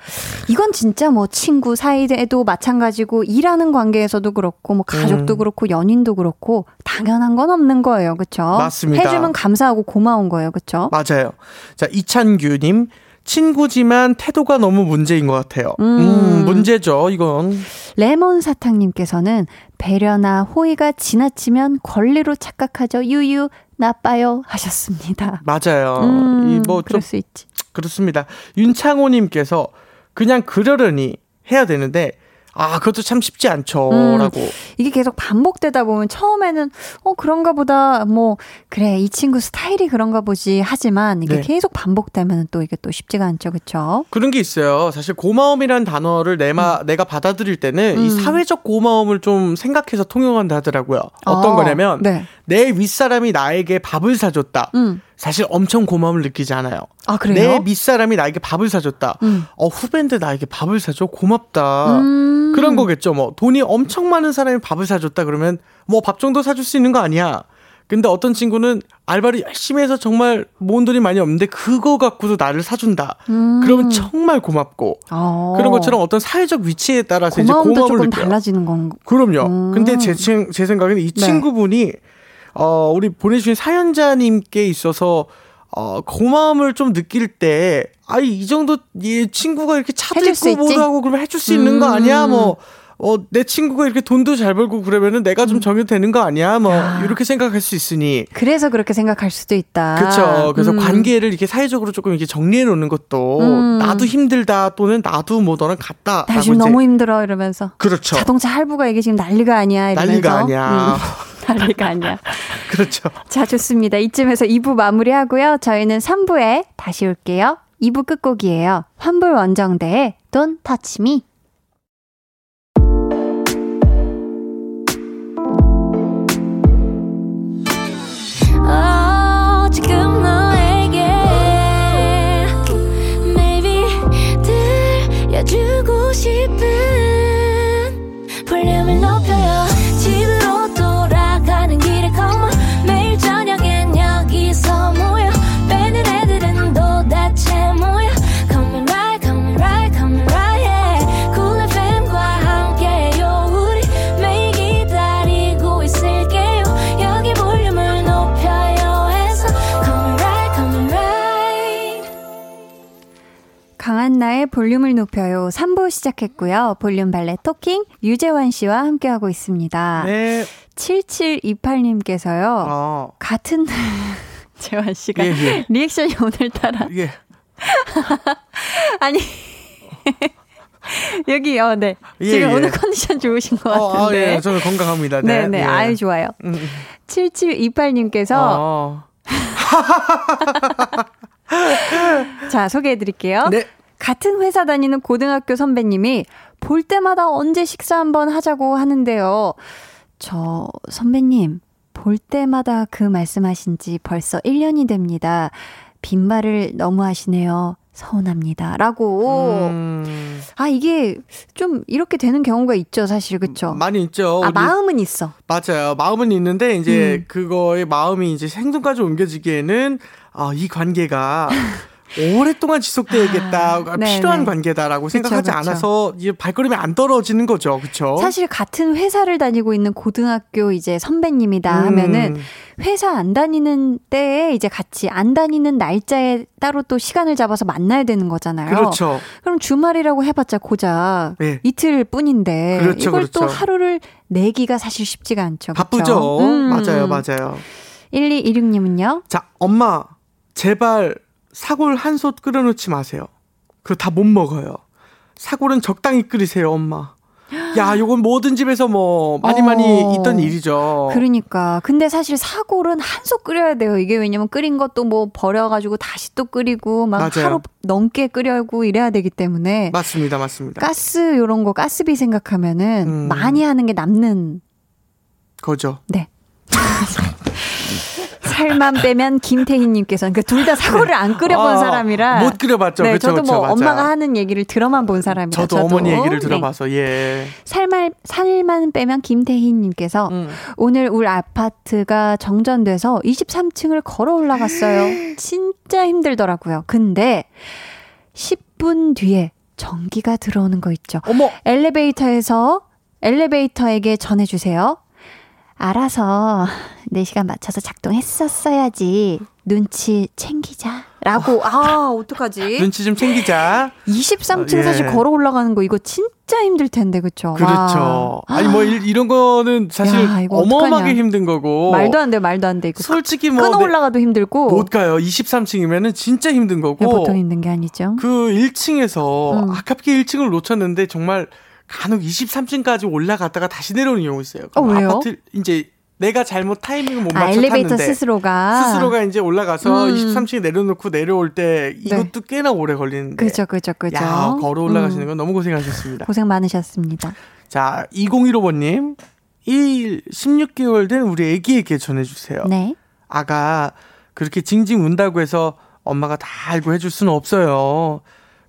이건 진짜 뭐 친구 사이에도 마찬가지고 일하는 관계에서도 그렇고 뭐 가족도 음. 그렇고 연인도 그렇고 당연한 건 없는 거예요. 그렇죠? 맞습니다. 해주면 감사하고 고마운 거예요. 그렇죠? 맞아요. 자, 이찬규님. 친구지만 태도가 너무 문제인 것 같아요. 음, 음. 문제죠, 이건. 레몬 사탕님께서는 배려나 호의가 지나치면 권리로 착각하죠. 유유 나빠요 하셨습니다. 맞아요. 음, 이뭐좀 그럴 수 있지. 그렇습니다. 윤창호님께서 그냥 그러려니 해야 되는데 아 그것도 참 쉽지 않죠라고. 이게 계속 반복되다 보면 처음에는 어 그런가 보다 뭐 그래 이 친구 스타일이 그런가 보지 하지만 이게 네. 계속 반복되면 또 이게 또 쉽지가 않죠 그쵸 그런 게 있어요. 사실 고마움이라는 단어를 내가 내가 받아들일 때는 이 음. 사회적 고마움을 좀 생각해서 통용한다 하더라고요. 어떤 아, 거냐면 네. 내 윗사람이 나에게 밥을 사줬다. 음. 사실 엄청 고마움을 느끼지 않아요. 아내 그래요? 윗사람이 나에게 밥을 사줬다. 음. 어 후배인데 나에게 밥을 사줘 고맙다. 음. 그런 거겠죠. 뭐 돈이 엄청 많은 사람이 밥을 사줬다 그러면 뭐 밥 정도 사줄 수 있는 거 아니야. 근데 어떤 친구는 알바를 열심히 해서 정말 모은 돈이 많이 없는데 그거 갖고도 나를 사준다. 음. 그러면 정말 고맙고 어. 그런 것처럼 어떤 사회적 위치에 따라서 이제 고마움도 고마움을 조금 느껴요. 달라지는 건 그럼요. 음. 근데 제, 친- 제 생각에는 이 네. 친구분이 어 우리 보내주신 사연자님께 있어서 어 고마움을 좀 느낄 때 아이 이 정도 이 친구가 이렇게 차도 있고 뭐도? 하고 그러면 해줄 수 있는 거 음. 아니야 뭐. 어, 내 친구가 이렇게 돈도 잘 벌고 그러면은 내가 좀 정해도 되는 거 아니야? 뭐, 음. 야. 이렇게 생각할 수 있으니. 그래서 그렇게 생각할 수도 있다 그쵸. 그래서 음. 관계를 이렇게 사회적으로 조금 이렇게 정리해 놓는 것도 음. 나도 힘들다 또는 나도 뭐 너랑 같다. 나 지금 너무 힘들어 이러면서 그렇죠. 자동차 할부가 이게 지금 난리가 아니야 이러면서 난리가 아니야. <laughs> 음, 난리가 아니야 <laughs> 그렇죠. 자, 좋습니다. 이쯤에서 2부 마무리하고요. 저희는 3부에 다시 올게요. 2부 끝곡이에요. 환불 원정대의 Don't Touch Me. 강한나의 볼륨을 높여요. 3부 시작했고요. 볼륨 발레 토킹 유재환 씨와 함께하고 있습니다. 네. 7728님께서요. 어. 같은 <laughs> 재환 씨가 예, 예. 리액션이 오늘따라 예. <laughs> 아니 <laughs> 여기 어 네. 예, 지금 예. 오늘 컨디션 좋으신 것 어, 아, 같은데. 예. 저는 건강합니다. 네. 네, 네. 예. 아유 좋아요. 음, 음. 7728님께서 어. 자, 소개해 드릴게요. 네. 같은 회사 다니는 고등학교 선배님이 볼 때마다 언제 식사 한번 하자고 하는데요. 저 선배님, 볼 때마다 그 말씀하신 지 벌써 1년이 됩니다. 빈말을 너무 하시네요. 서운합니다. 라고. 음, 아, 이게 좀 이렇게 되는 경우가 있죠, 사실. 그쵸? 많이 있죠. 아, 마음은 있어. 맞아요. 마음은 있는데 이제 음. 그거의 마음이 이제 행동까지 옮겨지기에는 아, 이 관계가 <laughs> 오랫동안 지속되겠다, 네, 필요한 네. 관계다라고 생각하지 그쵸. 않아서 이제 발걸음이 안 떨어지는 거죠, 그렇죠? 사실 같은 회사를 다니고 있는 고등학교 이제 선배님이다 음. 하면은 회사 안 다니는 때에 이제 같이 안 다니는 날짜에 따로 또 시간을 잡아서 만나야 되는 거잖아요. 그렇죠. 그럼 주말이라고 해봤자 고작 네. 이틀 뿐인데 그렇죠, 이걸 또 그렇죠. 하루를 내기가 사실 쉽지가 않죠. 바쁘죠. 음. 맞아요, 맞아요. 1216님은요? 자, 엄마, 제발 사골 한 솥 끓여놓지 마세요. 그거 다 못 먹어요. 사골은 적당히 끓이세요, 엄마. 야, 요건 모든 집에서 뭐 많이 많이 어. 있던 일이죠. 그러니까. 근데 사실 사골은 한솥 끓여야 돼요. 이게 왜냐면 끓인 것도 뭐 버려가지고 다시 또 끓이고 막 맞아요. 하루 넘게 끓여고 이래야 되기 때문에 맞습니다, 맞습니다. 가스 요런 거 가스비 생각하면은 음. 많이 하는 게 남는 거죠. 네. <laughs> 살만 빼면 김태희님께서는 그둘다 사골을 안 끓여본 아, 사람이라 못 끓여봤죠. 네, 그쵸, 저도 그쵸, 뭐 맞아. 엄마가 하는 얘기를 들어만 본 사람이라 저도, 어머니 얘기를 네. 들어봐서 예. 살만 살만 빼면 김태희님께서 음. 오늘 울 아파트가 정전돼서 23층을 걸어 올라갔어요. <gasps> 진짜 힘들더라고요. 근데 10분 뒤에 전기가 들어오는 거 있죠. 어머, 엘리베이터에서 엘리베이터에게 전해주세요. 알아서 4시간 맞춰서 작동했었어야지. 눈치 챙기자. 라고, 아, 어떡하지? <laughs> 눈치 좀 챙기자. 23층 예. 사실 걸어 올라가는 거 이거 진짜 힘들 텐데, 그쵸? 그렇죠. 와. 아니 뭐 이- 이런 거는 사실 야, 어마어마하게 어떡하냐. 힘든 거고. 말도 안 돼, 말도 안 돼. 이거 솔직히 뭐 끊어 내- 올라가도 힘들고. 못 가요. 23층이면은 진짜 힘든 거고. 야, 보통 힘든 게 아니죠. 그 1층에서 음. 아깝게 1층을 놓쳤는데 정말 간혹 23층까지 올라갔다가 다시 내려오는 경우 있어요. 어, 왜요? 아파트 이제 내가 잘못 타이밍을 못 아, 맞춰 엘리베이터 탔는데 스스로가. 스스로가 이제 올라가서 음. 23층에 내려놓고 내려올 때 이것도 꽤나 오래 걸리는데. 그죠, 그죠, 그죠. 야, 걸어 올라가시는 음. 건 너무 고생하셨습니다. 고생 많으셨습니다. 자, 2015번님. 1 16개월 된 우리 애기에게 전해주세요. 네. 아가 그렇게 징징 운다고 해서 엄마가 다 알고 해줄 수는 없어요.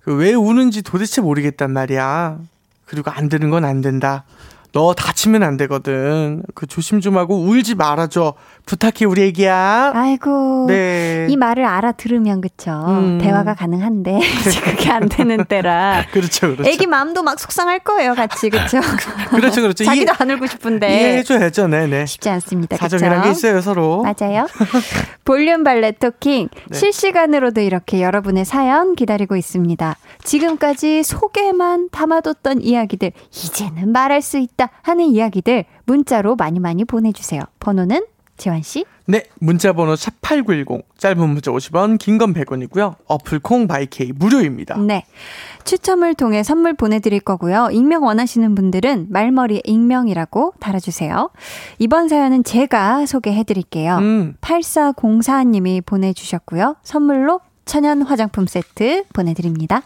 그왜 우는지 도대체 모르겠단 말이야. 그리고 안 되는 건 안 된다. 너 다치면 안 되거든. 그 조심 좀 하고 울지 말아줘. 부탁해 우리 애기야. 아이고. 네. 이 말을 알아들으면 그쵸. 음. 대화가 가능한데 <laughs> 그게 안 되는 때라. <laughs> 그렇죠, 그렇죠. 애기 마음도 막 속상할 거예요, 같이 그쵸. <laughs> 그렇죠, 그렇죠. 자기도 안 울고 싶은데 이해해줘야죠, 네 네. 쉽지 않습니다. 사정이란 게 있어요, 서로. 맞아요. 볼륨 발레 토킹 네. 실시간으로도 이렇게 여러분의 사연 기다리고 있습니다. 지금까지 속에만 담아뒀던 이야기들 이제는 말할 수 있다 하는 이야기들 문자로 많이 많이 보내주세요. 번호는 재환 씨. 네, 문자 번호 샵8910, 짧은 문자 50원, 긴 건 100원이고요. 어플 콩 바이케이 무료입니다. 네. 추첨을 통해 선물 보내 드릴 거고요. 익명 원하시는 분들은 말머리에 익명이라고 달아 주세요. 이번 사연은 제가 소개해 드릴게요. 음, 8404 님이 보내 주셨고요. 선물로 천연 화장품 세트 보내 드립니다.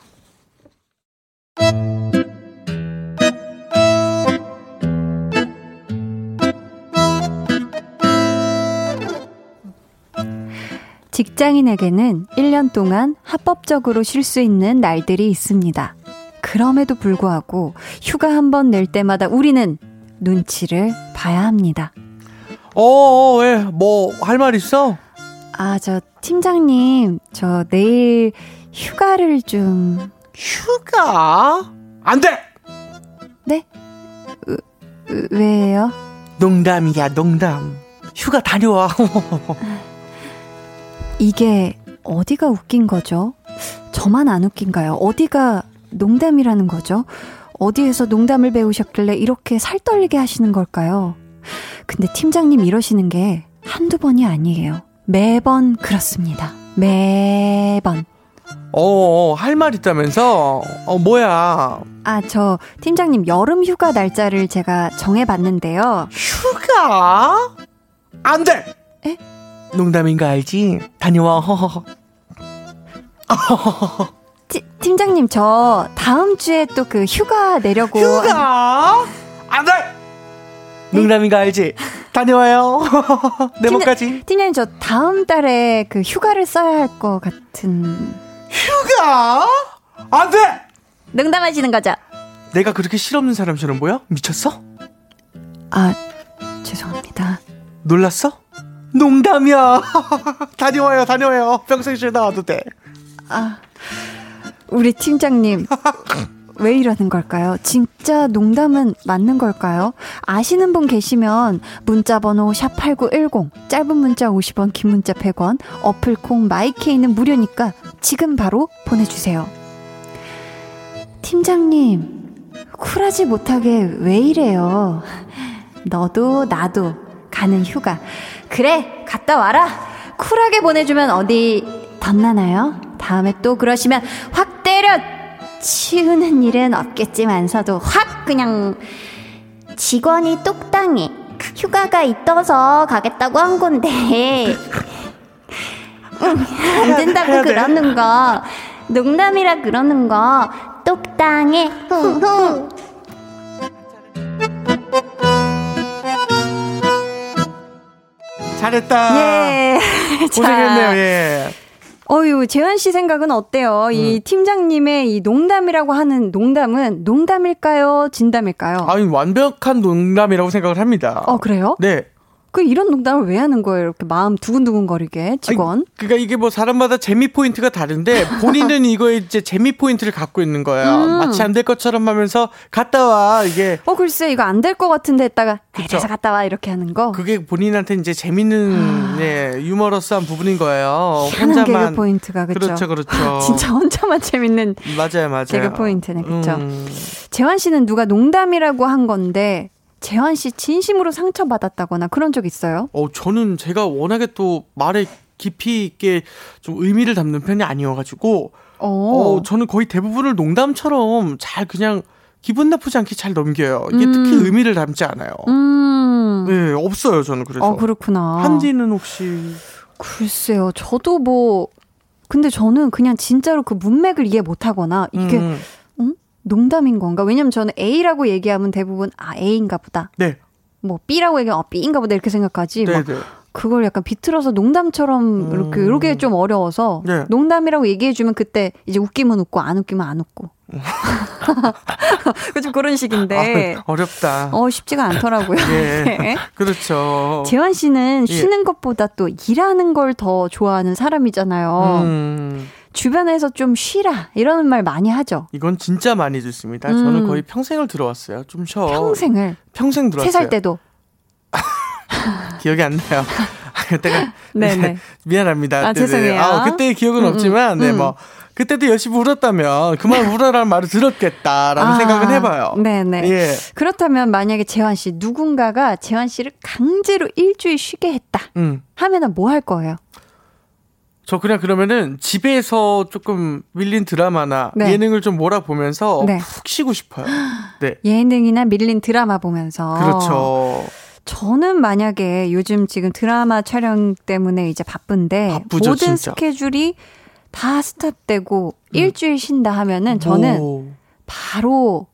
직장인에게는 1년 동안 합법적으로 쉴 수 있는 날들이 있습니다. 그럼에도 불구하고 휴가 한 번 낼 때마다 우리는 눈치를 봐야 합니다. 어, 어, 왜, 뭐, 할 말 있어? 아, 저 팀장님, 저 내일 휴가를 좀 휴가? 안 돼! 으, 왜요? 농담이야, 농담. 휴가 다녀와. <laughs> 이게 어디가 웃긴 거죠? 저만 안 웃긴가요? 어디가 농담이라는 거죠? 어디에서 농담을 배우셨길래 이렇게 살 떨리게 하시는 걸까요? 근데 팀장님 이러시는 게 한두 번이 아니에요. 매번 그렇습니다. 매번. 어, 할 말 있다면서? 어, 뭐야. 아, 저 팀장님 여름 휴가 날짜를 제가 정해봤는데요. 휴가? 안 돼! 에? 농담인 거 알지? 다녀와, 허허허. <laughs> 티- 팀장님 저 다음 주에 또 그 휴가 내려고 휴가? 안 돼! 농담인 거 알지? 다녀와요. <laughs> 내 팀장- 목까지. 팀장님 저 다음 달에 그 휴가를 써야 할 것 같은 휴가? 안 돼! 농담하시는 거죠? 내가 그렇게 실없는 사람처럼 보여? 미쳤어? 아 죄송합니다. 놀랐어? 농담이야. <laughs> 다녀와요, 다녀와요. 평생 쉬다 와도 돼. 아, 우리 팀장님. 왜 이러는 걸까요? 진짜 농담은 맞는 걸까요? 아시는 분 계시면 문자번호 샵8910 짧은 문자 50원 긴 문자 100원 어플콩 마이케이는 무료니까 지금 바로 보내주세요. 팀장님 쿨하지 못하게 왜 이래요? 너도 나도 가는 휴가 그래 갔다 와라 쿨하게 보내주면 어디 덧나나요? 다음에 또 그러시면 확 때려 치우는 일은 없겠지만서도 확 그냥 직원이 똑당해. 휴가가 있어서 가겠다고 한 건데. 응, 안 된다고 그러는 거. 농담이라 그러는 거. 똑당해. 흥흥. 잘했다. 예. <laughs> 고생했네요. 예. 어유 재현 씨 생각은 어때요? 이 팀장님의 이 농담이라고 하는 농담은 농담일까요? 진담일까요? 아니 완벽한 농담이라고 생각을 합니다. 어 그래요? 네. 그 이런 농담을 왜 하는 거예요? 이렇게 마음 두근두근거리게 직원. 아니, 그러니까 이게 뭐 사람마다 재미 포인트가 다른데 본인은 <laughs> 이거에 이제 재미 포인트를 갖고 있는 거야. 음. 마치 안 될 것처럼 하면서 갔다 와 이게 어 글쎄 이거 안 될 것 같은데 했다가 그쵸. 그래서 갔다 와 이렇게 하는 거. 그게 본인한테 이제 재밌는 예, 유머러스한 부분인 거예요. 희한한 개그 포인트가 그쵸? 그렇죠, 그렇죠. <laughs> 진짜 혼자만 재밌는 맞아요, 맞아요. 개그 포인트네, 그쵸? 음, 재환 씨는 누가 농담이라고 한 건데 재환 씨 진심으로 상처 받았다거나 그런 적 있어요? 어, 저는 제가 워낙에 또 말에 깊이 있게 좀 의미를 담는 편이 아니어가지고, 어. 어, 저는 거의 대부분을 농담처럼 잘 그냥 기분 나쁘지 않게 잘 넘겨요. 이게 음. 특히 의미를 담지 않아요. 음. 네, 없어요, 저는 그래서. 어 그렇구나. 한디는 혹시 글쎄요. 저도 뭐 근데 저는 그냥 진짜로 그 문맥을 이해 못 하거나 이게 음, 농담인 건가? 왜냐면 저는 A라고 얘기하면 대부분 아 A인가 보다. 네, 뭐 B라고 얘기하면 어, B인가 보다 이렇게 생각하지. 네, 막 네. 그걸 약간 비틀어서 농담처럼 음. 이렇게 이렇게 좀 어려워서 네. 농담이라고 얘기해 주면 그때 이제 웃기면 웃고 안 웃기면 안 웃고. <laughs> 좀 그런 식인데 아, 어렵다. 어 쉽지가 않더라고요. 예. 네. <laughs> 그렇죠. 재환 씨는 예. 쉬는 것보다 또 일하는 걸 더 좋아하는 사람이잖아요. 음, 주변에서 좀 쉬라 이러는 말 많이 하죠. 이건 진짜 많이 듣습니다. 음. 저는 거의 평생을 들어왔어요. 좀 쉬어. 평생을 평생 들어왔어요. 세 살 때도. <laughs> 기억이 안 나요. 그때가 네네. <laughs> <laughs> 미안합니다. 아, 네네. 죄송해요. 아, 그때 기억은 음, 없지만, 네, 음. 뭐, 그때도 열심히 울었다면, 그만 울어라는 말을 들었겠다라는 아, 생각은 해봐요. 네네. 예. 그렇다면 만약에 재환 씨 누군가가 재환 씨를 강제로 일주일 쉬게 했다 음. 하면은 뭐 할 거예요? 저 그냥 그러면은 집에서 조금 밀린 드라마나 네. 예능을 좀 몰아보면서 네. 푹 쉬고 싶어요. 네. <gasps> 예능이나 밀린 드라마 보면서. 그렇죠. 저는 만약에 요즘 지금 드라마 촬영 때문에 이제 바쁜데 바쁘죠, 모든 진짜. 음. 스케줄이 다 스탑되고 일주일 쉰다 하면은 저는 오, 바로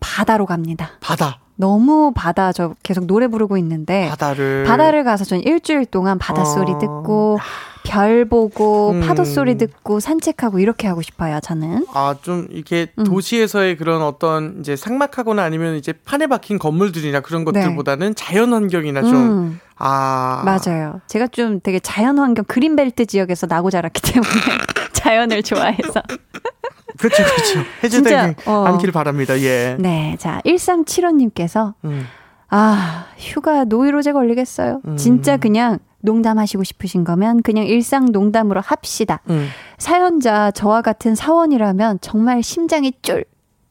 바다로 갑니다. 바다. 너무 바다 저 계속 노래 부르고 있는데 바다를. 바다를 가서 전 일주일 동안 바다 소리 어. 듣고 별 보고 음. 파도 소리 듣고 산책하고 이렇게 하고 싶어요. 저는. 아, 좀 이렇게 음. 도시에서의 그런 어떤 이제 삭막하거나 아니면 이제 판에 박힌 건물들이나 그런 것들보다는 자연 환경이나 좀, 네. 음, 아. 맞아요. 제가 좀 되게 자연 환경 그린벨트 지역에서 나고 자랐기 때문에 <laughs> 자연을 좋아해서. <laughs> 그렇죠, 그렇죠. <laughs> 해제되기 진짜, 어. 않기를 바랍니다, 예. 네, 자 1375님께서 음. 아 휴가 노이로제 걸리겠어요. 음. 진짜 그냥 농담하시고 싶으신 거면 그냥 일상 농담으로 합시다. 음. 사연자 저와 같은 사원이라면 정말 심장이 쫄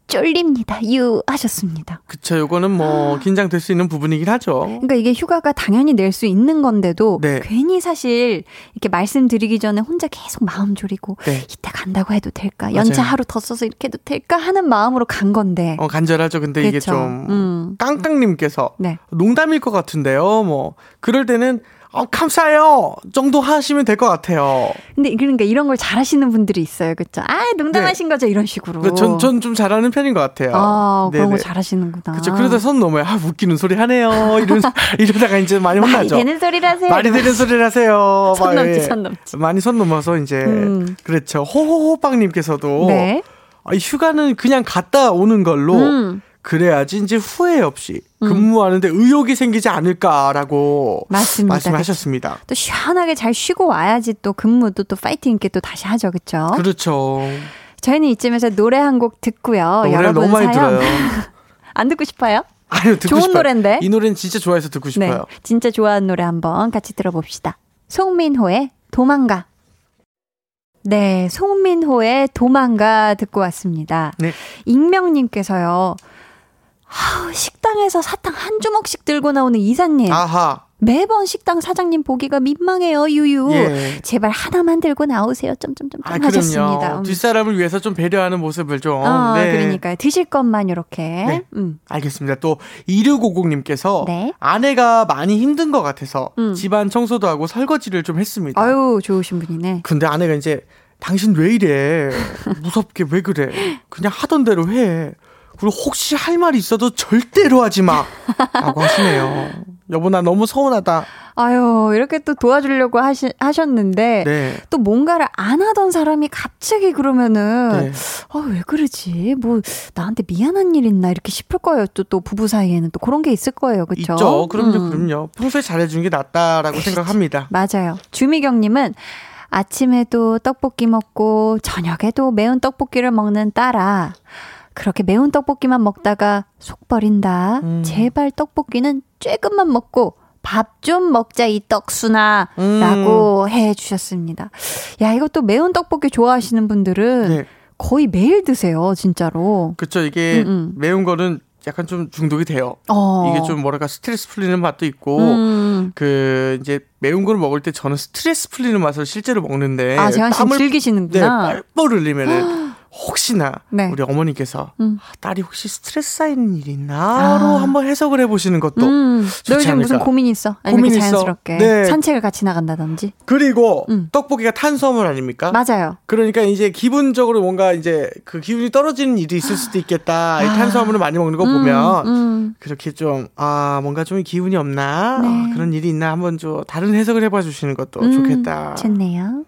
쫄립니다. 유 하셨습니다. 그쵸, 요거는 뭐, 긴장될 수 있는 부분이긴 하죠. 그러니까 이게 휴가가 당연히 낼 수 있는 건데도 네. 괜히 사실 이렇게 말씀드리기 전에 혼자 계속 마음 졸이고 네. 이따 간다고 해도 될까 연차 맞아요. 하루 더 써서 이렇게 해도 될까 하는 마음으로 간 건데 어, 간절하죠. 근데 이게 그쵸. 좀, 음. 깡깡님께서 네. 농담일 것 같은데요. 뭐, 그럴 때는, 어, 감사해요. 정도 하시면 될 것 같아요. 근데 그러니까 이런 걸 잘하시는 분들이 있어요, 그렇죠? 아 농담하신 거죠 이런 식으로. 근데 전, 전 좀 잘하는 편인 것 같아요. 아 그런 거 네네. 잘하시는구나. 그쵸. 그러다 선 넘어요. 아, 웃기는 소리 하네요. 이런, <laughs> 이러다가 이제 많이 말이 혼나죠. 되는 소리를 하세요. 말이 되는 소리를 하세요. <laughs> 선 막, 넘지 예. 선 넘지. 많이 선 넘어서 이제, 음. 그렇죠. 호호호빵님께서도, 네. 아, 이 휴가는 그냥 갔다 오는 걸로, 음. 그래야지 이제 후회 없이 근무하는데 의욕이 생기지 않을까라고 맞습니다. 말씀하셨습니다. 또 시원하게 잘 쉬고 와야지 또 근무도 또 파이팅 있게 또 다시 하죠, 그쵸? 그렇죠. 저희는 이쯤에서 노래 한 곡 듣고요. 노래 여러분 너무 많이 사연 들어요. <laughs> 안 듣고 싶어요? 아유, 듣고 좋은 싶어요. 노래인데. 이 노래는 진짜 좋아해서 듣고 싶어요. 네, 진짜 좋아하는 노래 한번 같이 들어봅시다. 송민호의 도망가. 네, 송민호의 도망가 듣고 왔습니다. 네. 익명님께서요. 아우, 식당에서 사탕 한 주먹씩 들고 나오는 이사님. 아하. 매번 식당 사장님 보기가 민망해요, 유유. 예. 제발 하나만 들고 나오세요. 점점점 아, 하셨습니다. 음. 뒷사람을 위해서 좀 배려하는 모습을 좀. 어, 네. 그러니까요. 드실 것만 이렇게. 네. 음. 알겠습니다. 또 2650님께서 네. 아내가 많이 힘든 것 같아서 음. 집안 청소도 하고 설거지를 좀 했습니다. 아유, 좋으신 분이네. 근데 아내가 이제 당신 왜 이래? 무섭게 왜 그래? 그냥 하던 대로 해. 그리고 혹시 할 말이 있어도 절대로 하지 마. 라고 하시네요. <laughs> 여보, 나 너무 서운하다. 아유, 이렇게 또 도와주려고 하시, 하셨는데, 네. 또 뭔가를 안 하던 사람이 갑자기 그러면은, 네. 아, 왜 그러지? 뭐, 나한테 미안한 일 있나? 이렇게 싶을 거예요. 또, 또 부부 사이에는 또 그런 게 있을 거예요. 그쵸? 있죠. 그럼요, 음. 그럼요. 평소에 잘해주는 게 낫다라고 생각합니다. <laughs> 맞아요. 주미경님은 아침에도 떡볶이 먹고 저녁에도 매운 떡볶이를 먹는 딸아. 그렇게 매운 떡볶이만 먹다가 속 버린다. 음. 제발 떡볶이는 조금만 먹고 밥 좀 먹자 이 떡순아 음. 라고 해 주셨습니다. 야, 이것도 매운 떡볶이 좋아하시는 분들은 네. 거의 매일 드세요, 진짜로. 그쵸. 이게 음, 음. 매운 거는 약간 좀 중독이 돼요. 어. 이게 좀 뭐랄까 스트레스 풀리는 맛도 있고, 음. 그 이제 매운 걸 먹을 때 저는 스트레스 풀리는 맛을 실제로 먹는데 아, 재환 씨 땀을 네, 즐기시는구나. 뻘뻘 흘리면은 <gasps> 혹시나 네. 우리 어머니께서 음. 아, 딸이 혹시 스트레스 쌓이는 일이 있나로 아. 한번 해석을 해보시는 것도 음, 너 좋지 요즘 무슨 않을까. 고민 있어? 아니면 고민. 자연스럽게 네. 산책을 같이 나간다든지. 그리고 음. 떡볶이가 탄수화물 아닙니까? 맞아요. 그러니까 이제 기분적으로 뭔가 이제 그 기분이 떨어지는 일이 있을 수도 있겠다. 이 탄수화물을 많이 먹는 거 보면 음, 그렇게 좀 아 뭔가 좀 기분이 없나 네. 아, 그런 일이 있나 한번 좀 다른 해석을 해봐 주시는 것도 음, 좋겠다. 좋네요.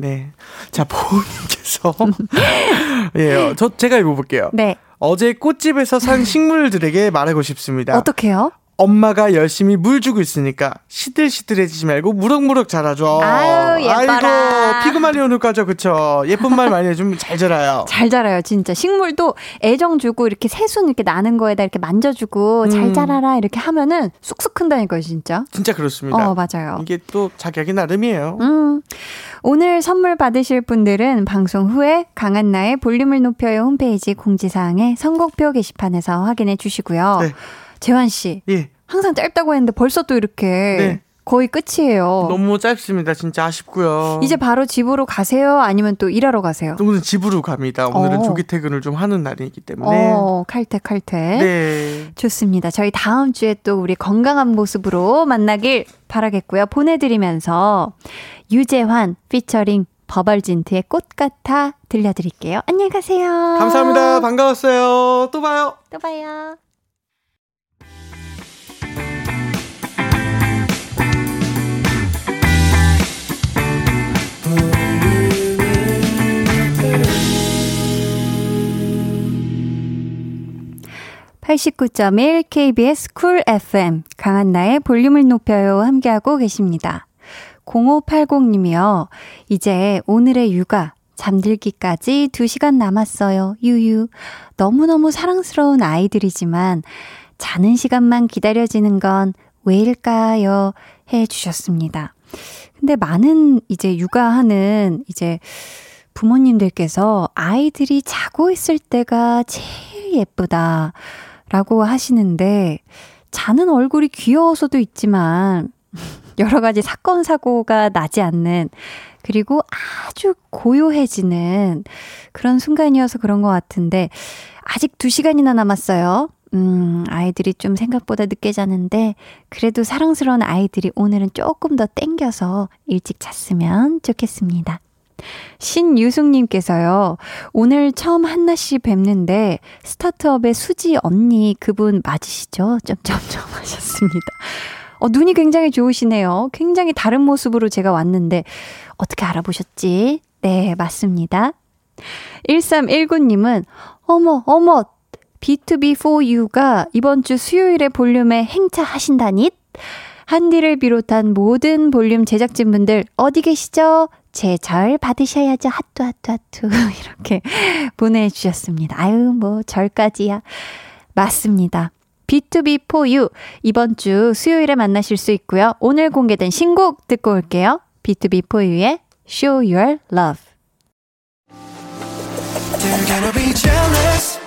네. 자, 보은님께서. <laughs> 예, 어, 저, 제가 읽어볼게요. 네. 어제 꽃집에서 산 식물들에게 말하고 싶습니다. 어떻게요? 엄마가 열심히 물 주고 있으니까 시들시들해지지 말고 무럭무럭 자라줘. 아유, 예뻐라. 아이고, 피그 오는 거죠, 그쵸? 예쁜 말 많이 해주면 잘 자라요. <laughs> 잘 자라요, 진짜. 식물도 애정 주고 이렇게 새순 이렇게 나는 거에다 이렇게 만져주고 잘 음. 자라라 이렇게 하면은 쑥쑥 큰다니까요, 진짜. 진짜 그렇습니다. 어, 맞아요. 이게 또 자격이 나름이에요. 음. 오늘 선물 받으실 분들은 방송 후에 강한나의 볼륨을 높여요 홈페이지 공지사항의 선곡표 게시판에서 확인해 주시고요. 네. 재환 씨, 예. 항상 짧다고 했는데 벌써 또 이렇게 네. 거의 끝이에요. 너무 짧습니다. 진짜 아쉽고요. 이제 바로 집으로 가세요? 아니면 또 일하러 가세요? 오늘은 집으로 갑니다. 오늘은 어. 조기 퇴근을 좀 하는 날이기 때문에. 어, 칼퇴, 칼퇴. 네. 좋습니다. 저희 다음 주에 또 우리 건강한 모습으로 만나길 바라겠고요. 보내드리면서 유재환 피처링 버벌진트의 꽃 같아 들려드릴게요. 안녕히 가세요. 감사합니다. 반가웠어요. 또 봐요. 또 봐요. (89.1) KBS 쿨 FM 강한나의 볼륨을 높여요 함께하고 계십니다. 0580님이요. 이제 오늘의 육아 잠들기까지 2시간 남았어요. 유유. 너무너무 사랑스러운 아이들이지만 자는 시간만 기다려지는 건 왜일까요? 해 주셨습니다. 근데 많은 이제 육아하는 이제 부모님들께서 아이들이 자고 있을 때가 제일 예쁘다 라고 하시는데 자는 얼굴이 귀여워서도 있지만 <laughs> 여러 가지 사건, 사고가 나지 않는 그리고 아주 고요해지는 그런 순간이어서 그런 것 같은데 아직 두 시간이나 남았어요. 음, 아이들이 좀 생각보다 늦게 자는데 그래도 사랑스러운 아이들이 오늘은 조금 더 땡겨서 일찍 잤으면 좋겠습니다. 신유숙님께서요, 오늘 처음 한나씨 뵙는데, 스타트업의 수지 언니 그분 맞으시죠? 점점점 하셨습니다. 어, 눈이 굉장히 좋으시네요. 굉장히 다른 모습으로 제가 왔는데, 어떻게 알아보셨지? 네, 맞습니다. 1319님은, 어머, 어머, B2B4U가 이번 주 수요일에 볼륨에 행차하신다니? 한디를 비롯한 모든 볼륨 제작진분들 어디 계시죠? 제절 받으셔야죠. 하투, 하투, 하투. 이렇게 보내주셨습니다. 아유, 뭐, 절까지야. 맞습니다. B2B4U 이번 주 수요일에 만나실 수 있고요. 오늘 공개된 신곡 듣고 올게요. B2B4U의 Show Your Love. They're gonna be jealous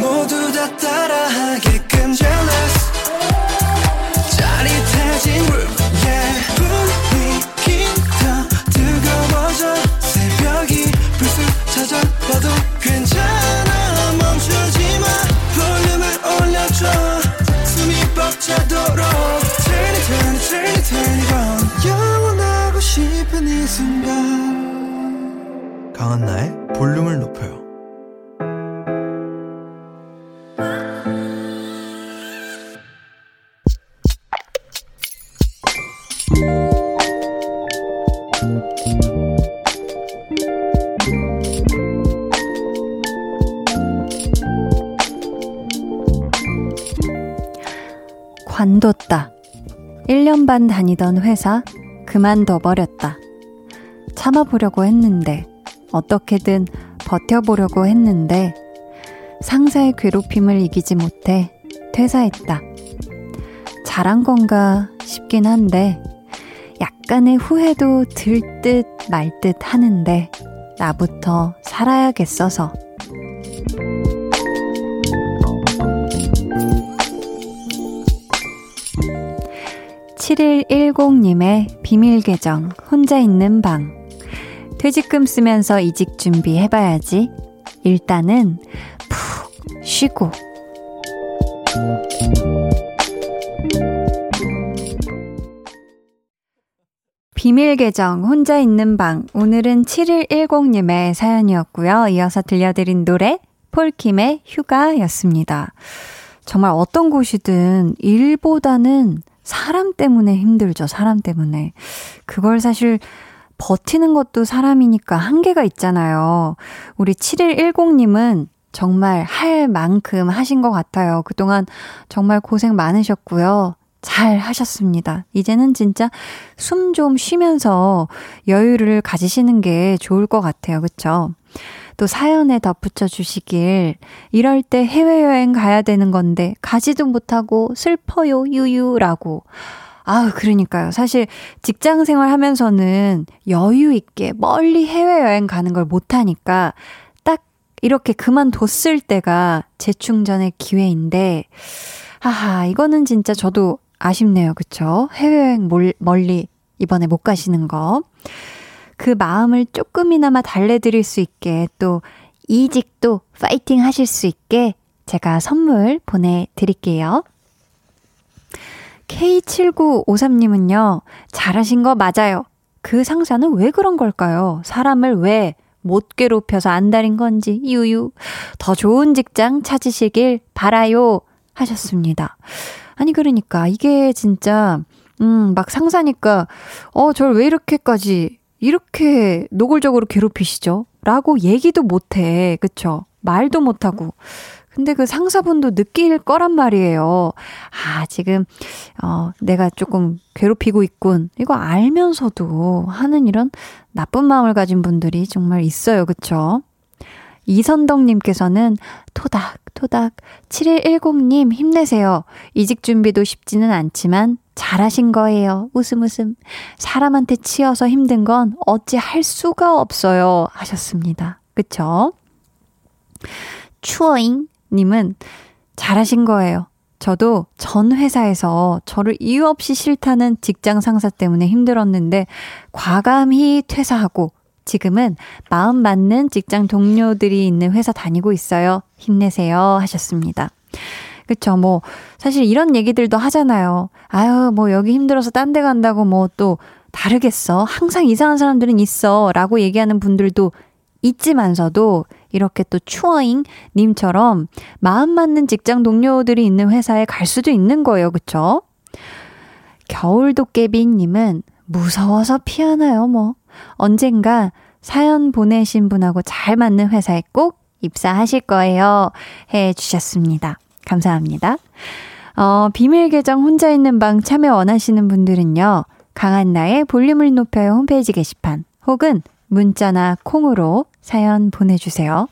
모두 다 따라하게끔 jealous 1년 반 다니던 회사 그만둬 버렸다. 참아보려고 했는데, 어떻게든 버텨보려고 했는데, 상사의 괴롭힘을 이기지 못해 퇴사했다. 잘한 건가 싶긴 한데, 약간의 후회도 들 듯 말듯 하는데, 나부터 살아야겠어서. 7110님의 비밀 계정, 혼자 있는 방. 퇴직금 쓰면서 이직 준비 해봐야지. 일단은 푹 쉬고. 비밀 계정, 혼자 있는 방. 오늘은 7110님의 사연이었고요. 이어서 들려드린 노래, 폴킴의 휴가였습니다. 정말 어떤 곳이든 일보다는 사람 때문에 힘들죠. 사람 때문에. 그걸 사실 버티는 것도 사람이니까 한계가 있잖아요. 우리 7110님은 정말 할 만큼 하신 것 같아요. 그동안 정말 고생 많으셨고요. 잘 하셨습니다. 이제는 진짜 숨 좀 쉬면서 여유를 가지시는 게 좋을 것 같아요. 그쵸? 또 사연에 덧붙여 주시길. 이럴 때 해외여행 가야 되는 건데 가지도 못하고 슬퍼요 유유라고. 아우 그러니까요. 사실 직장 생활 하면서는 여유 있게 멀리 해외여행 가는 걸 못하니까 딱 이렇게 그만뒀을 때가 재충전의 기회인데 하하 이거는 진짜 저도 아쉽네요. 그쵸? 해외여행 멀리 이번에 못 가시는 거 그 마음을 조금이나마 달래드릴 수 있게 또 이직도 파이팅 하실 수 있게 제가 선물 보내드릴게요. K7953님은요, 잘하신 거 맞아요. 그 상사는 왜 그런 걸까요? 사람을 왜 못 괴롭혀서 안달인 건지, 유유. 더 좋은 직장 찾으시길 바라요. 하셨습니다. 아니, 그러니까, 이게 진짜, 음, 막 상사니까, 어, 저를 왜 이렇게까지 이렇게 노골적으로 괴롭히시죠? 라고 얘기도 못해. 그쵸? 말도 못하고. 근데 그 상사분도 느낄 거란 말이에요. 아, 지금, 어, 내가 조금 괴롭히고 있군. 이거 알면서도 하는 이런 나쁜 마음을 가진 분들이 정말 있어요. 그쵸? 이선덕님께서는 토닥, 토닥, 7110님 힘내세요. 이직 준비도 쉽지는 않지만 잘하신 거예요. 웃음 웃음. 사람한테 치여서 힘든 건 어찌 할 수가 없어요. 하셨습니다. 그쵸? 추어잉 님은 잘하신 거예요. 저도 전 회사에서 저를 이유 없이 싫다는 직장 상사 때문에 힘들었는데 과감히 퇴사하고 지금은 마음 맞는 직장 동료들이 있는 회사 다니고 있어요. 힘내세요. 하셨습니다. 그쵸. 뭐, 사실 이런 얘기들도 하잖아요. 아유, 뭐, 여기 힘들어서 딴 데 간다고 뭐 또 다르겠어. 항상 이상한 사람들은 있어. 라고 얘기하는 분들도 있지만서도 이렇게 또 추어잉 님처럼 마음 맞는 직장 동료들이 있는 회사에 갈 수도 있는 거예요. 그쵸? 겨울도깨비 님은 무서워서 피하나요, 뭐. 언젠가 사연 보내신 분하고 잘 맞는 회사에 꼭 입사하실 거예요. 해 주셨습니다. 감사합니다. 어, 비밀 계정 혼자 있는 방 참여 원하시는 분들은요. 강한 나의 볼륨을 높여요 홈페이지 게시판 혹은 문자나 콩으로 사연 보내주세요.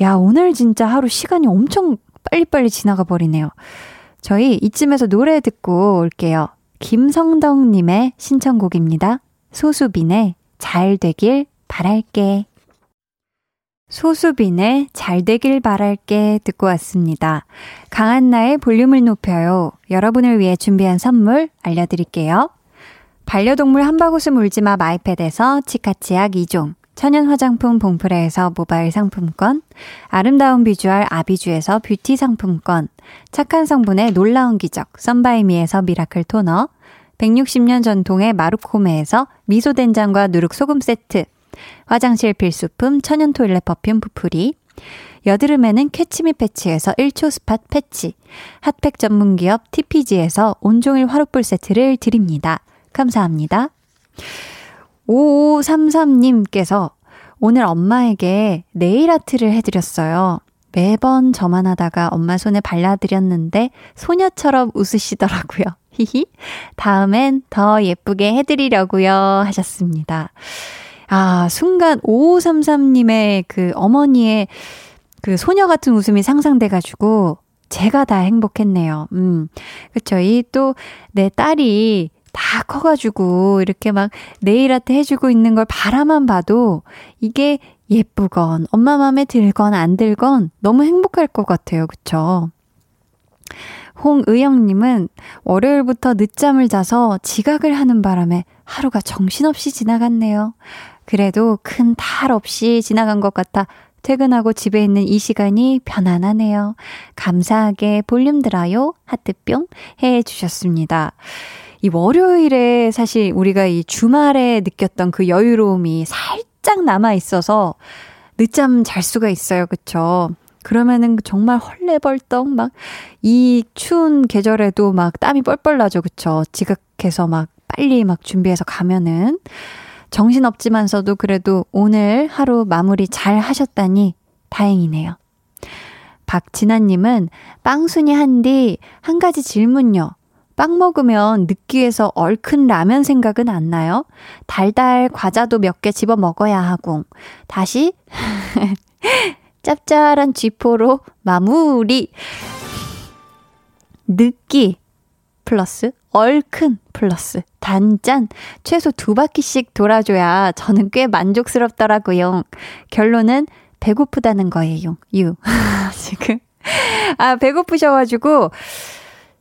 야, 오늘 진짜 하루 시간이 엄청 빨리빨리 지나가 버리네요. 저희 이쯤에서 노래 듣고 올게요. 김성덕님의 신청곡입니다. 소수빈의 잘 되길 바랄게. 소수빈의 잘 되길 바랄게 듣고 왔습니다. 강한나의 볼륨을 높여요. 여러분을 위해 준비한 선물 알려드릴게요. 반려동물 한바구스 물지마 마이패드에서 치카치약 2종, 천연 화장품 봉프레에서 모바일 상품권, 아름다운 비주얼 아비주에서 뷰티 상품권, 착한 성분의 놀라운 기적 썬바이미에서 miracle 토너, 160년 전통의 마루코메에서 미소된장과 누룩소금 세트, 화장실 필수품 천연 toilet perfume 푸풀이, 여드름에는 캐치미 패치에서 1초 spot patch, hot pack 전문 기업 TPG에서 온종일 화롯불 세트를 드립니다. 감사합니다. 5533님께서 오늘 엄마에게 nail art를 해드렸어요. 매번 저만 하다가 엄마 손에 발라드렸는데 소녀처럼 웃으시더라고요. 히히. 다음엔 더 예쁘게 해드리려고요. 하셨습니다. 아, 순간 5533님의 그 어머니의 그 소녀 같은 웃음이 상상돼가지고 제가 다 행복했네요. 음. 그쵸. 이 또 내 딸이 다 커가지고 이렇게 막 아트 해주고 있는 걸 바라만 봐도 이게 예쁘건 엄마 마음에 들건 안 들건 너무 행복할 것 같아요. 그쵸? 홍의영님은 월요일부터 늦잠을 자서 지각을 하는 바람에 하루가 정신없이 지나갔네요. 그래도 큰 탈 없이 지나간 것 같아 퇴근하고 집에 있는 이 시간이 편안하네요. 감사하게 볼륨 들어요. 하트 뿅 해 주셨습니다. 이 월요일에 사실 우리가 이 주말에 느꼈던 그 여유로움이 살짝 남아 있어서 늦잠 잘 수가 있어요. 그쵸? 그러면은 정말 헐레벌떡 막 이 추운 계절에도 막 땀이 뻘뻘 나죠. 그쵸? 지각해서 막 빨리 막 준비해서 가면은 정신 없지만서도 그래도 오늘 하루 마무리 잘 하셨다니 다행이네요. 박진아님은 빵순이 한디 한 가지 질문요. 빵 먹으면 느끼해서 얼큰 라면 생각은 안 나요? 달달 과자도 몇 개 집어 먹어야 하고. 다시 <laughs> 짭짤한 쥐포로 마무리. 느끼 플러스 얼큰 플러스 단짠 최소 두 바퀴씩 돌아줘야 저는 꽤 만족스럽더라고요. 결론은 배고프다는 거예요. 유. <laughs> 지금 아 배고프셔가지고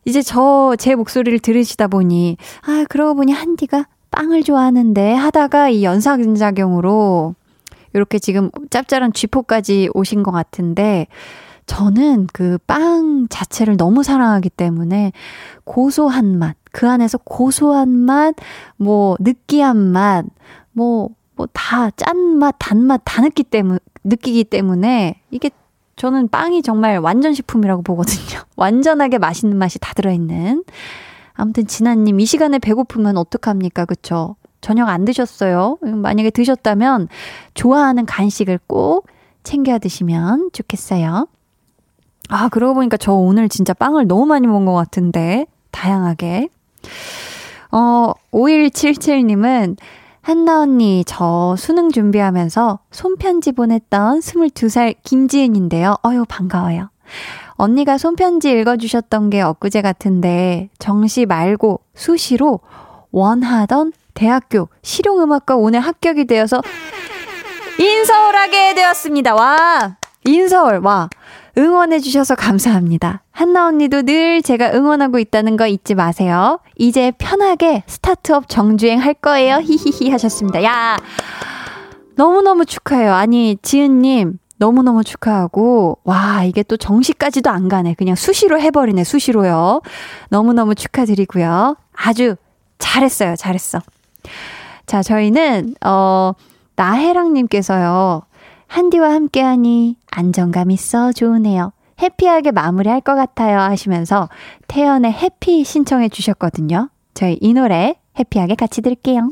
이제 저 제 목소리를 들으시다 보니 아 그러고 보니 한디가 빵을 좋아하는데 하다가 이 연상작용으로 이렇게 지금 짭짤한 쥐포까지 오신 것 같은데 저는 그 빵 자체를 너무 사랑하기 때문에 고소한 맛, 그 안에서 고소한 맛, 뭐 느끼한 맛, 뭐, 뭐 다 짠맛, 단맛 다 느끼 때문, 느끼기 때문에 이게 저는 빵이 정말 완전 식품이라고 보거든요. <laughs> 완전하게 맛있는 맛이 다 들어있는. 아무튼 진아님 이 시간에 배고프면 어떡합니까? 그쵸? 저녁 안 드셨어요? 만약에 드셨다면 좋아하는 간식을 꼭 챙겨 드시면 좋겠어요. 아, 그러고 보니까 저 오늘 진짜 빵을 너무 많이 먹은 것 같은데, 다양하게. 어, 5177님은, 한나 언니, 저 수능 준비하면서 손편지 보냈던 22살 김지은인데요. 어유 반가워요. 언니가 손편지 읽어주셨던 게 엊그제 같은데, 정시 말고 수시로 원하던 대학교 실용음악과 오늘 합격이 되어서 인서울하게 되었습니다. 와! 인서울, 와! 응원해주셔서 감사합니다. 한나 언니도 늘 제가 응원하고 있다는 거 잊지 마세요. 이제 편하게 스타트업 정주행 할 거예요. <laughs> 히히히 하셨습니다. 야! 너무너무 축하해요. 아니, 지은님, 너무너무 축하하고, 와, 이게 또 정시까지도 안 가네. 그냥 수시로 해버리네, 수시로요. 너무너무 축하드리고요. 아주 잘했어요, 잘했어. 자, 저희는, 어, 나혜랑님께서요, 한디와 함께하니 안정감 있어 좋으네요. 해피하게 마무리할 것 같아요 하시면서 태연의 해피 신청해 주셨거든요. 저희 이 노래 해피하게 같이 들을게요.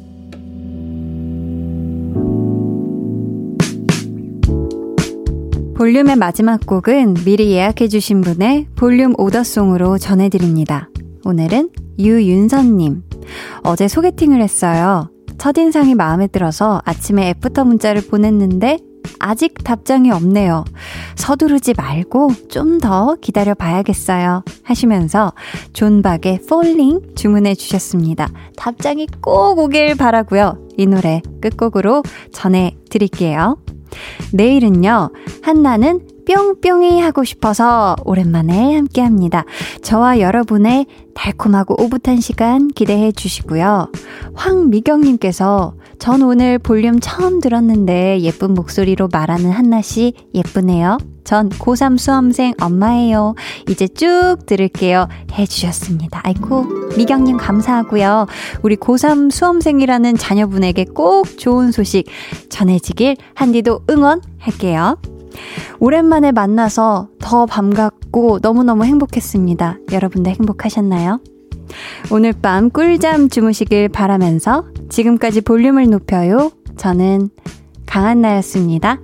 볼륨의 마지막 곡은 미리 예약해주신 분의 볼륨 오더송으로 전해드립니다. 오늘은 유윤선님. 어제 소개팅을 했어요. 첫인상이 마음에 들어서 아침에 애프터 문자를 보냈는데 아직 답장이 없네요. 서두르지 말고 좀 더 기다려 봐야겠어요. 하시면서 존박의 Falling 주문해 주셨습니다. 답장이 꼭 오길 바라고요. 이 노래 끝곡으로 전해 드릴게요. 내일은요, 한나는 뿅뿅이 하고 싶어서 오랜만에 함께 합니다. 저와 여러분의 달콤하고 오붓한 시간 기대해 주시고요. 황미경님께서 전 오늘 볼륨 처음 들었는데 예쁜 목소리로 말하는 한나 씨 예쁘네요. 전 고3 수험생 엄마예요. 이제 쭉 들을게요. 해주셨습니다. 아이고, 미경님 감사하고요. 우리 고3 수험생이라는 자녀분에게 꼭 좋은 소식 전해지길 한디도 응원할게요. 오랜만에 만나서 더 반갑고 너무너무 행복했습니다. 여러분들 행복하셨나요? 오늘 밤 꿀잠 주무시길 바라면서 지금까지 볼륨을 높여요. 저는 강한나였습니다.